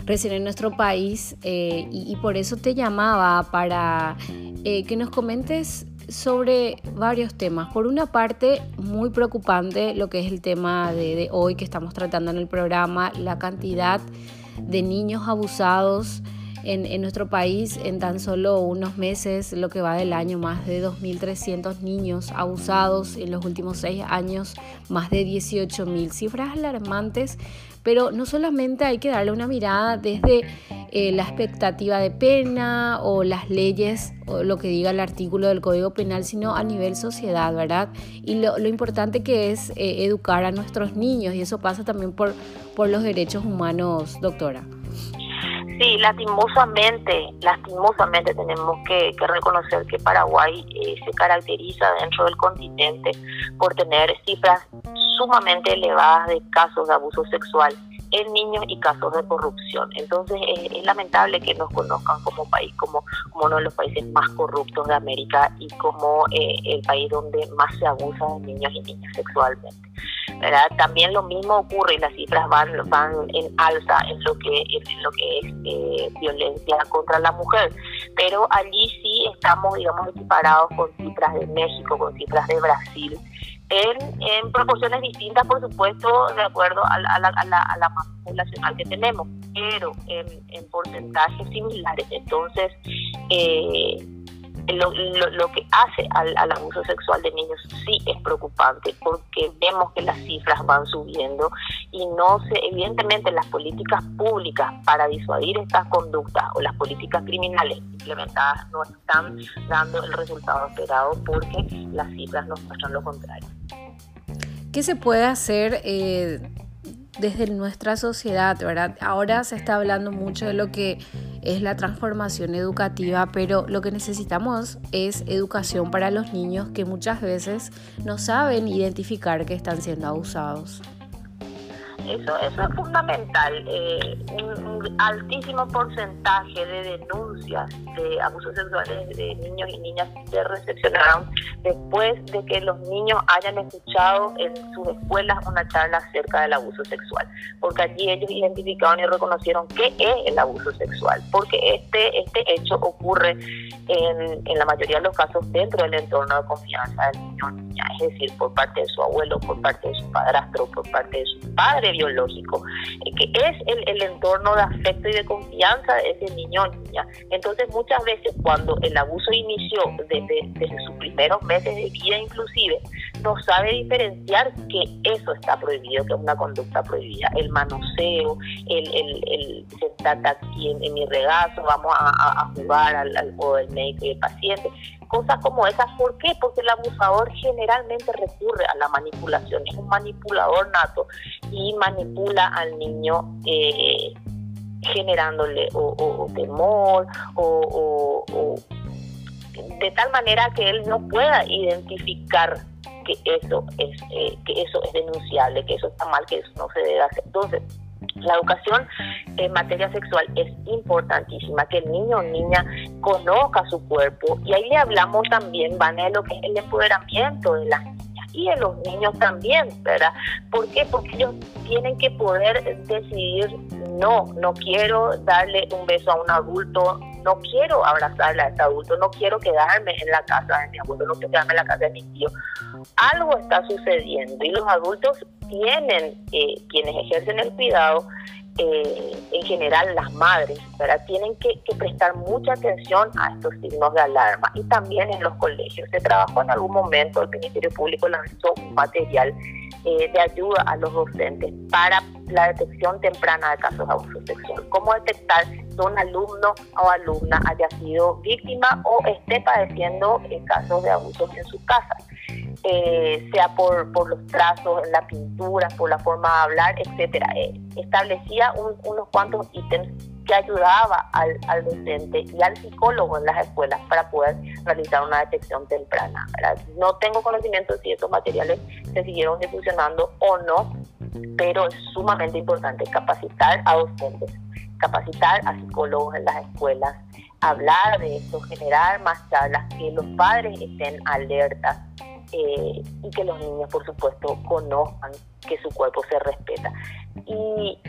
Speaker 1: recién en nuestro país eh, y, y, por eso te llamaba para que nos comentes sobre varios temas. Por una parte, muy preocupante lo que es el tema de, hoy que estamos tratando en el programa, la cantidad de niños abusados en, nuestro país en tan solo unos meses, lo que va del año, más de 2.300 niños abusados en los últimos seis años, más de 18.000 cifras alarmantes, pero no solamente hay que darle una mirada desde eh, la expectativa de pena o las leyes o lo que diga el artículo del Código Penal, sino a nivel sociedad, ¿verdad? Y lo, importante que es eh, educar a nuestros niños y eso pasa también por, por los derechos humanos, doctora.
Speaker 5: Sí, lastimosamente, lastimosamente tenemos que, reconocer que Paraguay eh, se caracteriza dentro del continente por tener cifras sumamente elevadas de casos de abuso sexual en niños y casos de corrupción. Entonces es, lamentable que nos conozcan como país como, como uno de los países más corruptos de América y como eh, el país donde más se abusa de niños y niñas sexualmente. ¿verdad? También lo mismo ocurre y las cifras van, van en alza en lo que, en lo que es eh, violencia contra la mujer, pero allí sí estamos, digamos, equiparados con cifras de México, con cifras de Brasil, en, en proporciones distintas, por supuesto, de acuerdo a la, a la, a la, masa poblacional que tenemos, pero en, en porcentajes similares. Entonces, eh, lo, que hace al, al, abuso sexual de niños sí es preocupante porque vemos que las cifras van subiendo y no se, evidentemente las políticas públicas para disuadir estas conductas o las políticas criminales implementadas no están dando el resultado esperado porque las cifras nos muestran lo contrario.
Speaker 1: ¿Qué se puede hacer? Eh desde nuestra sociedad, ¿verdad? Ahora se está hablando mucho de lo que es la transformación educativa, pero lo que necesitamos es educación para los niños que muchas veces no saben identificar que están siendo abusados.
Speaker 5: Eso, eso es fundamental. Eh, un, altísimo porcentaje de denuncias de abusos sexuales de niños y niñas se recepcionaron después de que los niños hayan escuchado en sus escuelas una charla acerca del abuso sexual, porque allí ellos identificaron y reconocieron qué es el abuso sexual, porque este, este hecho ocurre en, en la mayoría de los casos dentro del entorno de confianza del niño o niña, es decir, por parte de su abuelo, por parte de su padrastro, por parte de su padre biológico, eh, que es el, el entorno de afecto y de confianza de ese niño o niña. Entonces muchas veces cuando el abuso inició desde, desde sus primeros meses de vida inclusive, no sabe diferenciar que eso está prohibido, que es una conducta prohibida. El manoseo, el, el, el sentarte aquí en, mi regazo, vamos a, a jugar al, al juego del médico y el paciente cosas como esas. ¿Por qué? Porque el abusador generalmente recurre a la manipulación, es un manipulador nato y manipula al niño eh, generándole o, temor o, de tal manera que él no pueda identificar que eso es eh, que eso es denunciable, que eso está mal, que eso no se debe hacer. Entonces, la educación en materia sexual es importantísima, que el niño o niña conozca su cuerpo. Y ahí le hablamos también, Van, de lo que es el empoderamiento de las niñas y de los niños también, ¿verdad? ¿Por qué? Porque ellos tienen que poder decidir, no, no quiero darle un beso a un adulto, no quiero abrazarle a ese adulto, no quiero quedarme en la casa de mi abuelo, no quiero quedarme en la casa de mi tío. Algo está sucediendo y los adultos tienen, eh, quienes ejercen el cuidado, eh, en general las madres, ¿verdad? tienen que, prestar mucha atención a estos signos de alarma y también en los colegios. Se trabajó en algún momento, el Ministerio Público lanzó un material eh, de ayuda a los docentes para la detección temprana de casos de abuso sexual. Cómo detectar un alumno o alumna haya sido víctima o esté padeciendo casos de abuso en su casa. Eh, sea por, por los trazos en la pintura, por la forma de hablar, etcétera. Eh, establecía unos cuantos ítems que ayudaba al, docente y al psicólogo en las escuelas para poder realizar una detección temprana. No tengo conocimiento si estos materiales se siguieron difusionando o no, pero es sumamente importante capacitar a docentes, capacitar a psicólogos en las escuelas, hablar de esto, generar más charlas, que los padres estén alertas eh, y que los niños, por supuesto, conozcan que su cuerpo se respeta. Y,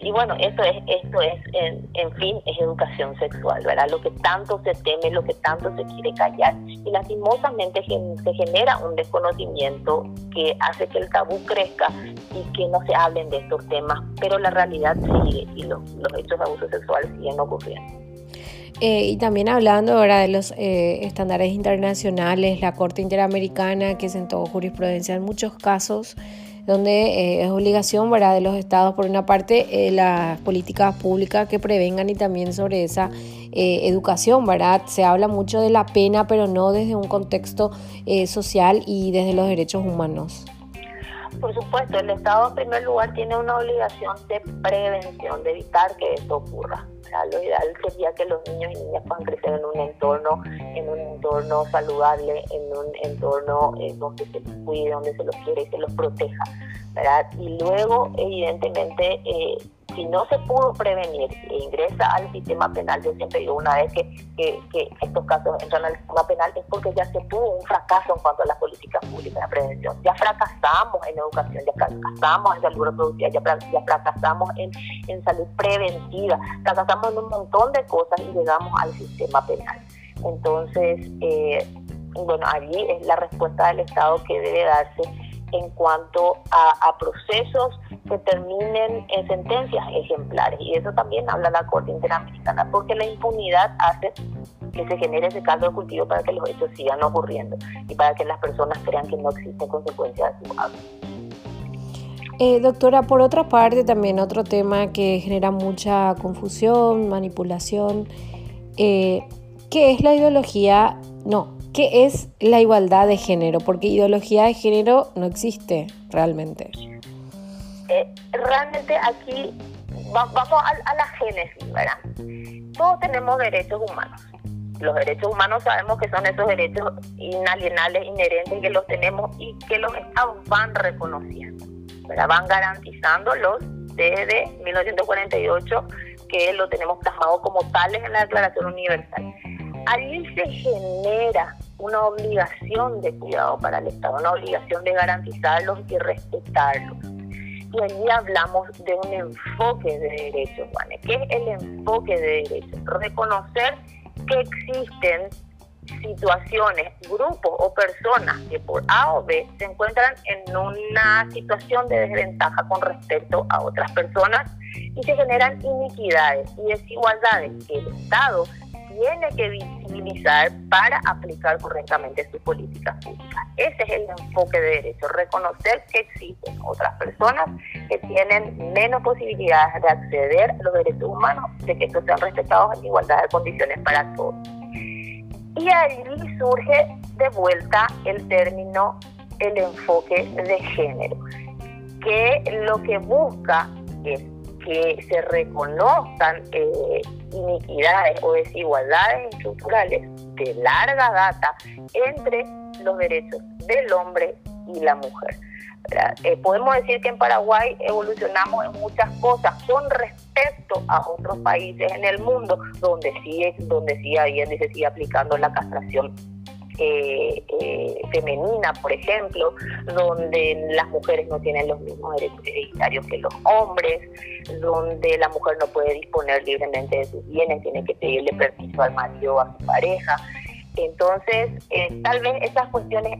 Speaker 5: y bueno, esto es, esto es en, en, fin, es educación sexual, ¿verdad? Lo que tanto se teme, lo que tanto se quiere callar. Y lastimosamente se genera un desconocimiento que hace que el tabú crezca y que no se hablen de estos temas, pero la realidad sigue y los, los hechos de abuso sexual siguen ocurriendo.
Speaker 1: Eh, y también hablando ahora de los eh, estándares internacionales, la Corte Interamericana que sentó jurisprudencia en muchos casos donde eh, es obligación ¿verdad? de los estados, por una parte, las políticas públicas que prevengan y también sobre esa educación, ¿verdad? Se habla mucho de la pena, pero no desde un contexto social y desde los derechos humanos.
Speaker 5: Por supuesto, el Estado en primer lugar tiene una obligación de prevención, de evitar que esto ocurra lo ideal sería que los niños y niñas puedan crecer en un entorno, en un entorno saludable, en un entorno eh, donde se los cuide, donde se los quiere y se los proteja, ¿verdad? Y luego, evidentemente, eh, si no se pudo prevenir e ingresa al sistema penal, yo siempre digo, una vez que, que, estos casos entran al sistema penal es porque ya se tuvo un fracaso en cuanto a las políticas públicas de prevención. Ya fracasamos en educación, ya fracasamos en salud reproductiva, ya, ya fracasamos en, en salud preventiva, fracasamos en un montón de cosas y llegamos al sistema penal. Entonces, eh, bueno, allí es la respuesta del Estado que debe darse en cuanto a, procesos que terminen en sentencias ejemplares. Y eso también habla la Corte Interamericana, porque la impunidad hace que se genere ese caldo de cultivo para que los hechos sigan ocurriendo y para que las personas crean que no existen consecuencias de su acto.
Speaker 1: Eh, doctora, por otra parte, también otro tema que genera mucha confusión, manipulación, eh, ¿qué es la ideología? No, ¿Qué es la igualdad de género? Porque ideología de género no existe realmente.
Speaker 5: Eh, realmente aquí vamos a, la génesis, ¿verdad? Todos tenemos derechos humanos. Los derechos humanos sabemos que son esos derechos inalienables, inherentes, que los tenemos y que los estados van reconociendo. van garantizándolos desde 1948 que lo tenemos plasmado como tales en la Declaración Universal. Allí se genera una obligación de cuidado para el Estado, una obligación de garantizarlos y respetarlos. Y allí hablamos de un enfoque de derechos, Juan. ¿Qué es el enfoque de derechos? Reconocer que existen situaciones, grupos o personas que por A o B se encuentran en una situación de desventaja con respecto a otras personas y se generan iniquidades y desigualdades que el Estado tiene que visibilizar para aplicar correctamente sus políticas públicas. Ese es el enfoque de derecho, reconocer que existen otras personas que tienen menos posibilidades de acceder a los derechos humanos, de que estos sean respetados en igualdad de condiciones para todos. Y ahí surge de vuelta el término, el enfoque de género, que lo que busca es que se reconozcan eh, iniquidades o desigualdades estructurales de larga data entre los derechos del hombre y la mujer. Eh, podemos decir que en Paraguay evolucionamos en muchas cosas con respecto a otros países en el mundo donde sí, donde sí se sigue aplicando la castración eh, eh, femenina, por ejemplo, donde las mujeres no tienen los mismos derechos hereditarios que los hombres, donde la mujer no puede disponer libremente de sus bienes, tiene que pedirle permiso al marido o a su pareja. Entonces, eh, tal vez esas cuestiones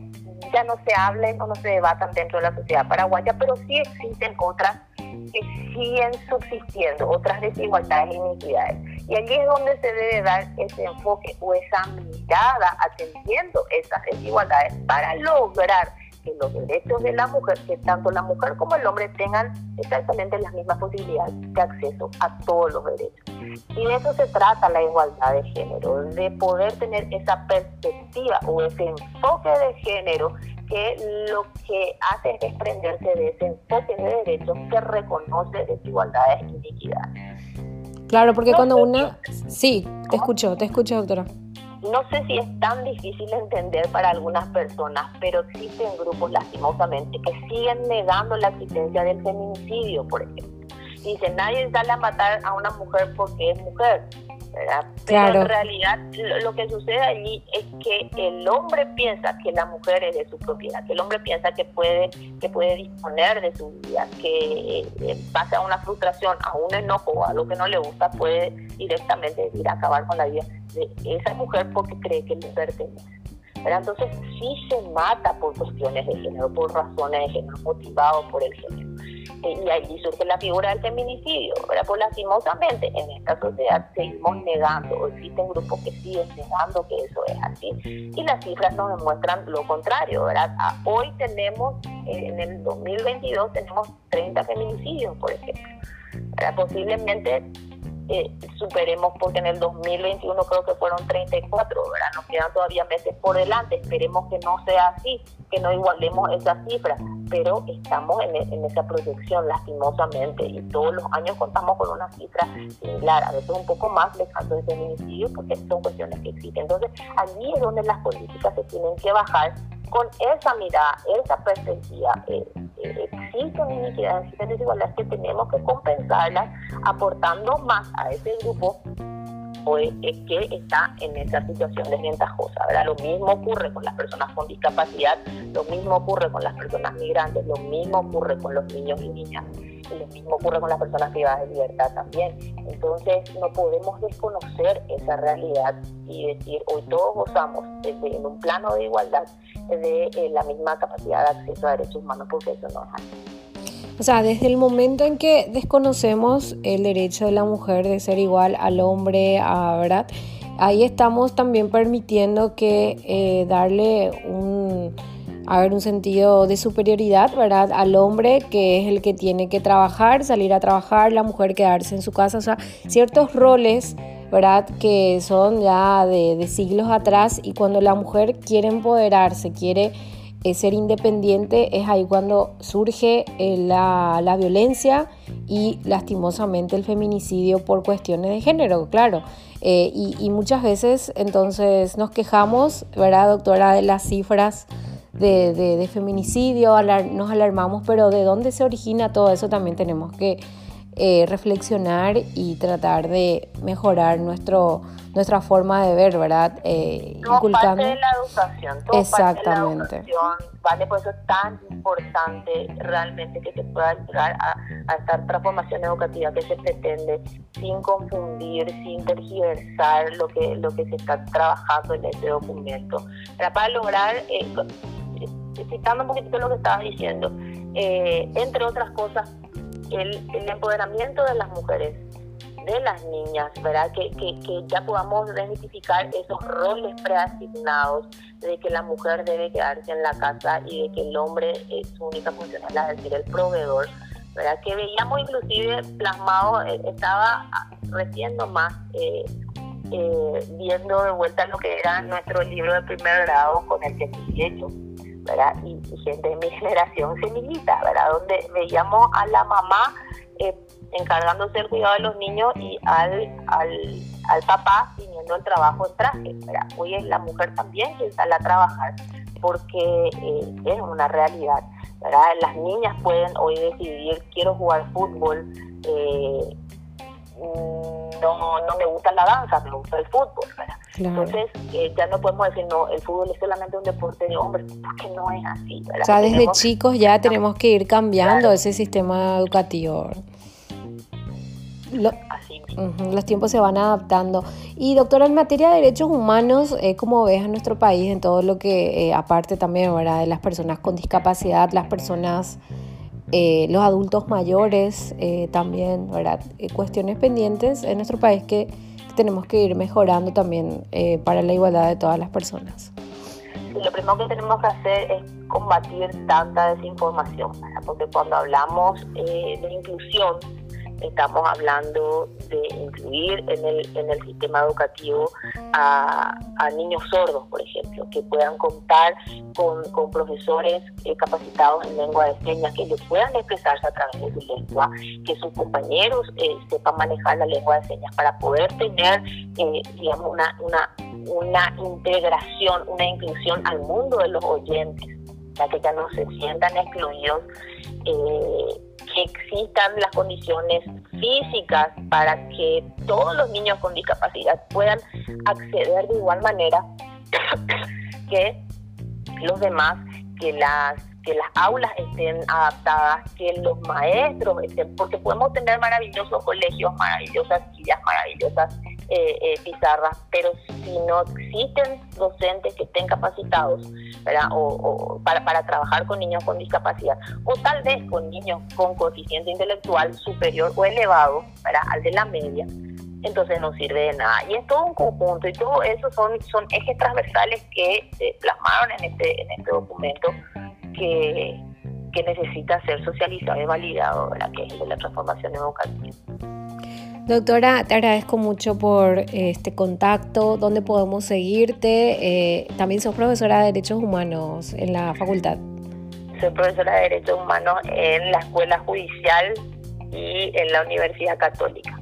Speaker 5: ya no se hablen o no se debatan dentro de la sociedad paraguaya, pero sí existen otras que siguen subsistiendo, otras desigualdades e iniquidades. Y allí es donde se debe dar ese enfoque o esa mirada atendiendo esas desigualdades para lograr que los derechos de la mujer, que tanto la mujer como el hombre tengan exactamente las mismas posibilidades de acceso a todos los derechos. Y de eso se trata la igualdad de género, de poder tener esa perspectiva o ese enfoque de género que lo que hace es desprenderse de ese enfoque de derechos que reconoce desigualdades e iniquidades.
Speaker 1: Claro, porque cuando una... Sí, te escucho, te escucho, doctora.
Speaker 5: No sé si es tan difícil entender para algunas personas, pero existen grupos lastimosamente que siguen negando la existencia del feminicidio, por ejemplo. Dicen, nadie sale a matar a una mujer porque es mujer. Pero en realidad lo que sucede allí es que el hombre piensa que la mujer es de su propiedad, que el hombre piensa que puede, que puede disponer de su vida, que pasa eh, a una frustración, a un enojo o a lo que no le gusta, puede directamente ir a acabar con la vida de esa mujer porque cree que le pertenece. Pero entonces sí se mata por cuestiones de género, por razones de género, motivado por el género. Eh, y ahí surge la figura del feminicidio, ¿verdad? Pues lastimosamente en esta sociedad seguimos negando, o existen grupos que siguen negando que eso es así, y las cifras nos demuestran lo contrario, ¿verdad? hoy tenemos, eh, en el 2022 tenemos 30 feminicidios, por ejemplo, ¿verdad? Posiblemente eh, superemos, porque en el 2021 creo que fueron 34, ¿verdad? Nos quedan todavía meses por delante, esperemos que no sea así, que no igualemos esa cifra, pero estamos en, en esa proyección lastimosamente y todos los años contamos con una cifra similar, a veces un poco más de casos de feminicidio, porque son cuestiones que existen. Entonces, allí es donde las políticas se tienen que bajar con esa mirada, esa perspectiva, eh, eh, existen iniquidades, existen desigualdades que tenemos que compensarlas aportando más a ese grupo pues, que está en esa situación desventajosa. Lo mismo ocurre con las personas con discapacidad, lo mismo ocurre con las personas migrantes, lo mismo ocurre con los niños y niñas, lo mismo ocurre con las personas privadas de libertad también. Entonces no podemos desconocer esa realidad y decir, hoy todos gozamos en un plano de igualdad de eh, la misma capacidad de acceso a derechos humanos, porque eso no es así.
Speaker 1: O sea, desde el momento en que desconocemos el derecho de la mujer de ser igual al hombre, a, ¿verdad? Ahí estamos también permitiendo que eh, darle un, a ver, un sentido de superioridad, ¿verdad? Al hombre que es el que tiene que trabajar, salir a trabajar, la mujer quedarse en su casa, o sea, ciertos roles, ¿verdad? Que son ya de, siglos atrás y cuando la mujer quiere empoderarse, quiere ser independiente es ahí cuando surge eh, la, la, violencia y lastimosamente el feminicidio por cuestiones de género, claro. Eh, y, y, muchas veces entonces nos quejamos, ¿verdad, doctora, de las cifras
Speaker 4: de, feminicidio, nos alarmamos, pero ¿de dónde se origina todo eso? También tenemos que eh, reflexionar y tratar de mejorar nuestro, nuestra forma de ver, ¿verdad?
Speaker 5: Eh, todo parte de la educación, todo Exactamente. Parte de la educación, ¿vale? Por eso es tan importante realmente que se pueda llegar a, a esta transformación educativa que se pretende sin confundir, sin tergiversar lo que, lo que se está trabajando en este documento. para lograr, eh, citando un poquito lo que estabas diciendo, eh, entre otras cosas, el, empoderamiento de las mujeres de las niñas, ¿verdad? Que, que, ya podamos identificar esos roles preasignados de que la mujer debe quedarse en la casa y de que el hombre es su única función es la de ser el proveedor, ¿verdad? Que veíamos inclusive plasmado, eh, estaba recién más eh, eh, viendo de vuelta lo que era nuestro libro de primer grado con el que estoy hecho. ¿Verdad? Y, gente de mi generación se milita, ¿verdad? Donde veíamos a la mamá eh, encargándose del cuidado de los niños y al, al, papá teniendo el trabajo en traje. Hoy es la mujer también que sale a trabajar porque eh, es una realidad. ¿verdad? Las niñas pueden hoy decidir, quiero jugar fútbol, eh, no, no me gusta la danza, me gusta el fútbol. Entonces, eh, ya no podemos decir, no, el fútbol es solamente un deporte de hombres, porque no es así.
Speaker 4: O sea, desde chicos ya tenemos que ir cambiando ese sistema educativo los tiempos se van adaptando. Y doctora, en materia de derechos humanos, eh, ¿cómo ves a nuestro país en todo lo que, eh, aparte también, ¿verdad? De las personas con discapacidad, las personas, eh, los adultos mayores, también, ¿verdad? cuestiones pendientes en nuestro país que, tenemos que ir mejorando también para la igualdad de todas las personas.
Speaker 5: lo primero que tenemos que hacer es combatir tanta desinformación, porque cuando hablamos de inclusión, estamos hablando de incluir en el, en el sistema educativo a, niños sordos, por ejemplo, que puedan contar con, profesores eh, capacitados en lengua de señas, que ellos puedan expresarse a través de su lengua, que sus compañeros eh, sepan manejar la lengua de señas para poder tener, eh, digamos, una, una, una integración, una inclusión al mundo de los oyentes, ya que ya no se sientan excluidos existan las condiciones físicas para que todos los niños con discapacidad puedan acceder de igual manera que los demás, que las que las aulas estén adaptadas, que los maestros estén, porque podemos tener maravillosos colegios, maravillosas sillas, maravillosas eh, eh, pizarras, pero si no existen docentes que estén capacitados O, para, para trabajar con niños con discapacidad, o tal vez con niños con coeficiente intelectual superior o elevado al de la media, entonces no sirve de nada. Y es todo un conjunto y todo eso son, son ejes transversales que se plasmaron en este, en este documento que, que necesita ser socializado y validado, que es la transformación educativa.
Speaker 4: Doctora, te agradezco mucho por este contacto, dónde podemos seguirte. Eh, también sos profesora de Derechos Humanos en la facultad.
Speaker 5: Soy profesora de Derechos Humanos en la Escuela Judicial y en la Universidad Católica.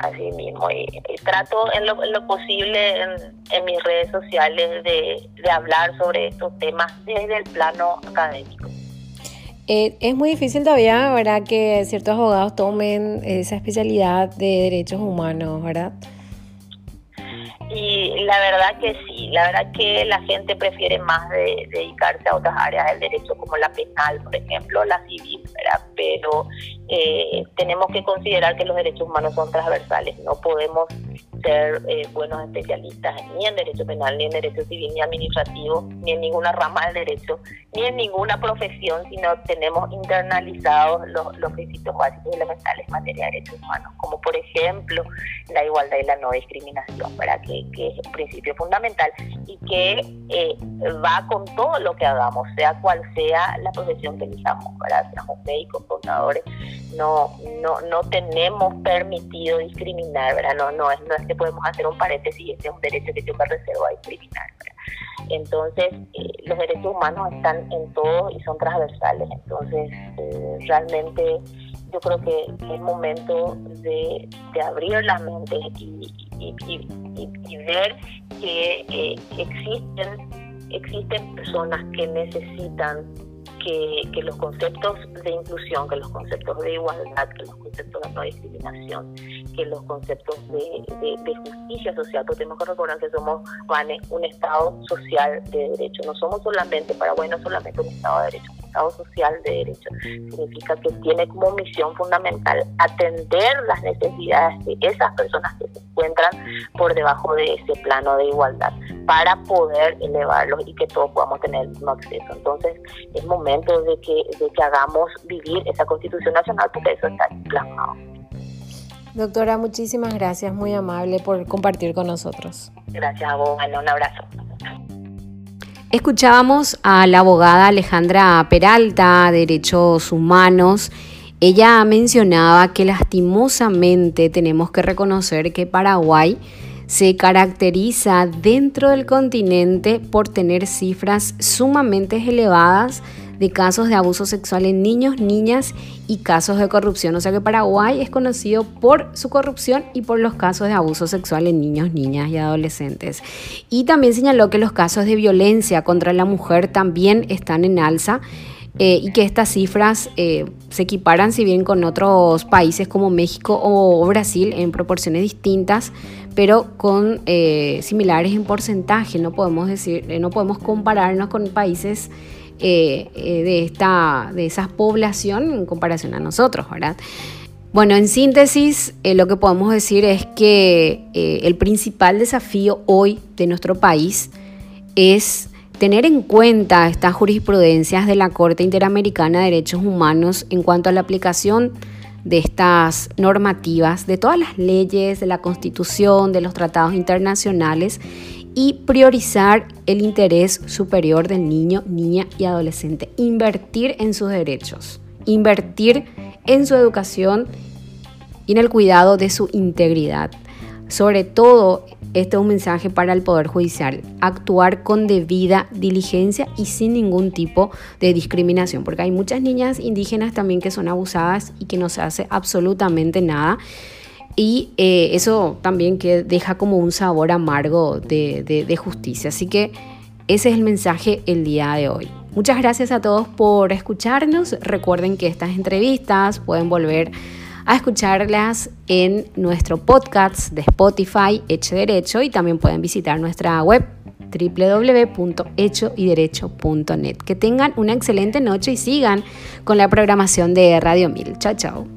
Speaker 5: Así mismo, y, trato en lo, posible en, mis redes sociales de hablar sobre estos temas desde el plano académico.
Speaker 4: Eh, es muy difícil todavía, ¿verdad?, que ciertos abogados tomen esa especialidad de derechos humanos, ¿verdad?
Speaker 5: Y la verdad que sí, la verdad que la gente prefiere más de, dedicarse a otras áreas del derecho como la penal, por ejemplo, la civil, ¿verdad? Pero eh, tenemos que considerar que los derechos humanos son transversales, no podemos ser eh, buenos especialistas ni en derecho penal, ni en derecho civil, ni administrativo, ni en ninguna rama del derecho, ni en ninguna profesión si no tenemos internalizados los, los principios básicos elementales en materia de derechos humanos, como por ejemplo la igualdad y la no discriminación, ¿verdad? Que, es un principio fundamental y que eh, va con todo lo que hagamos, sea cual sea la profesión que elijamos, ¿verdad? seamos médicos, contadores, no, no, no tenemos permitido discriminar, ¿verdad? No, no es, no podemos hacer un paréntesis este es un derecho que yo me reservo a discriminar. Entonces, eh, los derechos humanos están en todo y son transversales. Entonces, eh, realmente yo creo que es momento de, abrir la mente y, y, ver que eh, existen existen personas que necesitan que, los conceptos de inclusión, que los conceptos de igualdad, que los conceptos de no discriminación, que los conceptos de, justicia social, porque tenemos que recordar que somos un Estado social de derecho, no somos solamente, Paraguay no solamente un Estado de derecho, un Estado social de derecho, significa que tiene como misión fundamental atender las necesidades de esas personas que se encuentran por debajo de ese plano de igualdad para poder elevarlos y que todos podamos tener el mismo acceso. Entonces, es momento de que, de que hagamos vivir esa Constitución Nacional porque eso está plasmado.
Speaker 4: Doctora, muchísimas gracias, muy amable por compartir con nosotros.
Speaker 5: Gracias a vos, un abrazo.
Speaker 1: Escuchábamos a la abogada Alejandra Peralta, Derechos Humanos. Ella mencionaba que lastimosamente tenemos que reconocer que Paraguay se caracteriza dentro del continente por tener cifras sumamente elevadas de casos de abuso sexual en niños, niñas y casos de corrupción. O sea que Paraguay es conocido por su corrupción y por los casos de abuso sexual en niños, niñas y adolescentes. Y también señaló que los casos de violencia contra la mujer también están en alza. Eh, y que estas cifras eh, se equiparan si bien con otros países como México o Brasil en proporciones distintas, pero con eh, similares en porcentaje. No podemos decir, no podemos compararnos con países de esta, de esa población en comparación a nosotros, ¿verdad? Bueno, en síntesis, lo que podemos decir es que el principal desafío hoy de nuestro país es tener en cuenta estas jurisprudencias de la Corte Interamericana de Derechos Humanos en cuanto a la aplicación de estas normativas, de todas las leyes, de la Constitución, de los tratados internacionales y priorizar el interés superior del niño, niña y adolescente. Invertir en sus derechos, invertir en su educación y en el cuidado de su integridad. Sobre todo este es un mensaje para el Poder Judicial, actuar con debida diligencia y sin ningún tipo de discriminación, porque hay muchas niñas indígenas también que son abusadas y que no se hace absolutamente nada. Y eh, eso también que deja como un sabor amargo de, justicia. Así que ese es el mensaje el día de hoy. Muchas gracias a todos por escucharnos. Recuerden que estas entrevistas pueden volver a escucharlas en nuestro podcast de Spotify Hecho Derecho y también pueden visitar nuestra web www.hechoyderecho.net. Que tengan una excelente noche y sigan con la programación de Radio 1000. Chao, chao.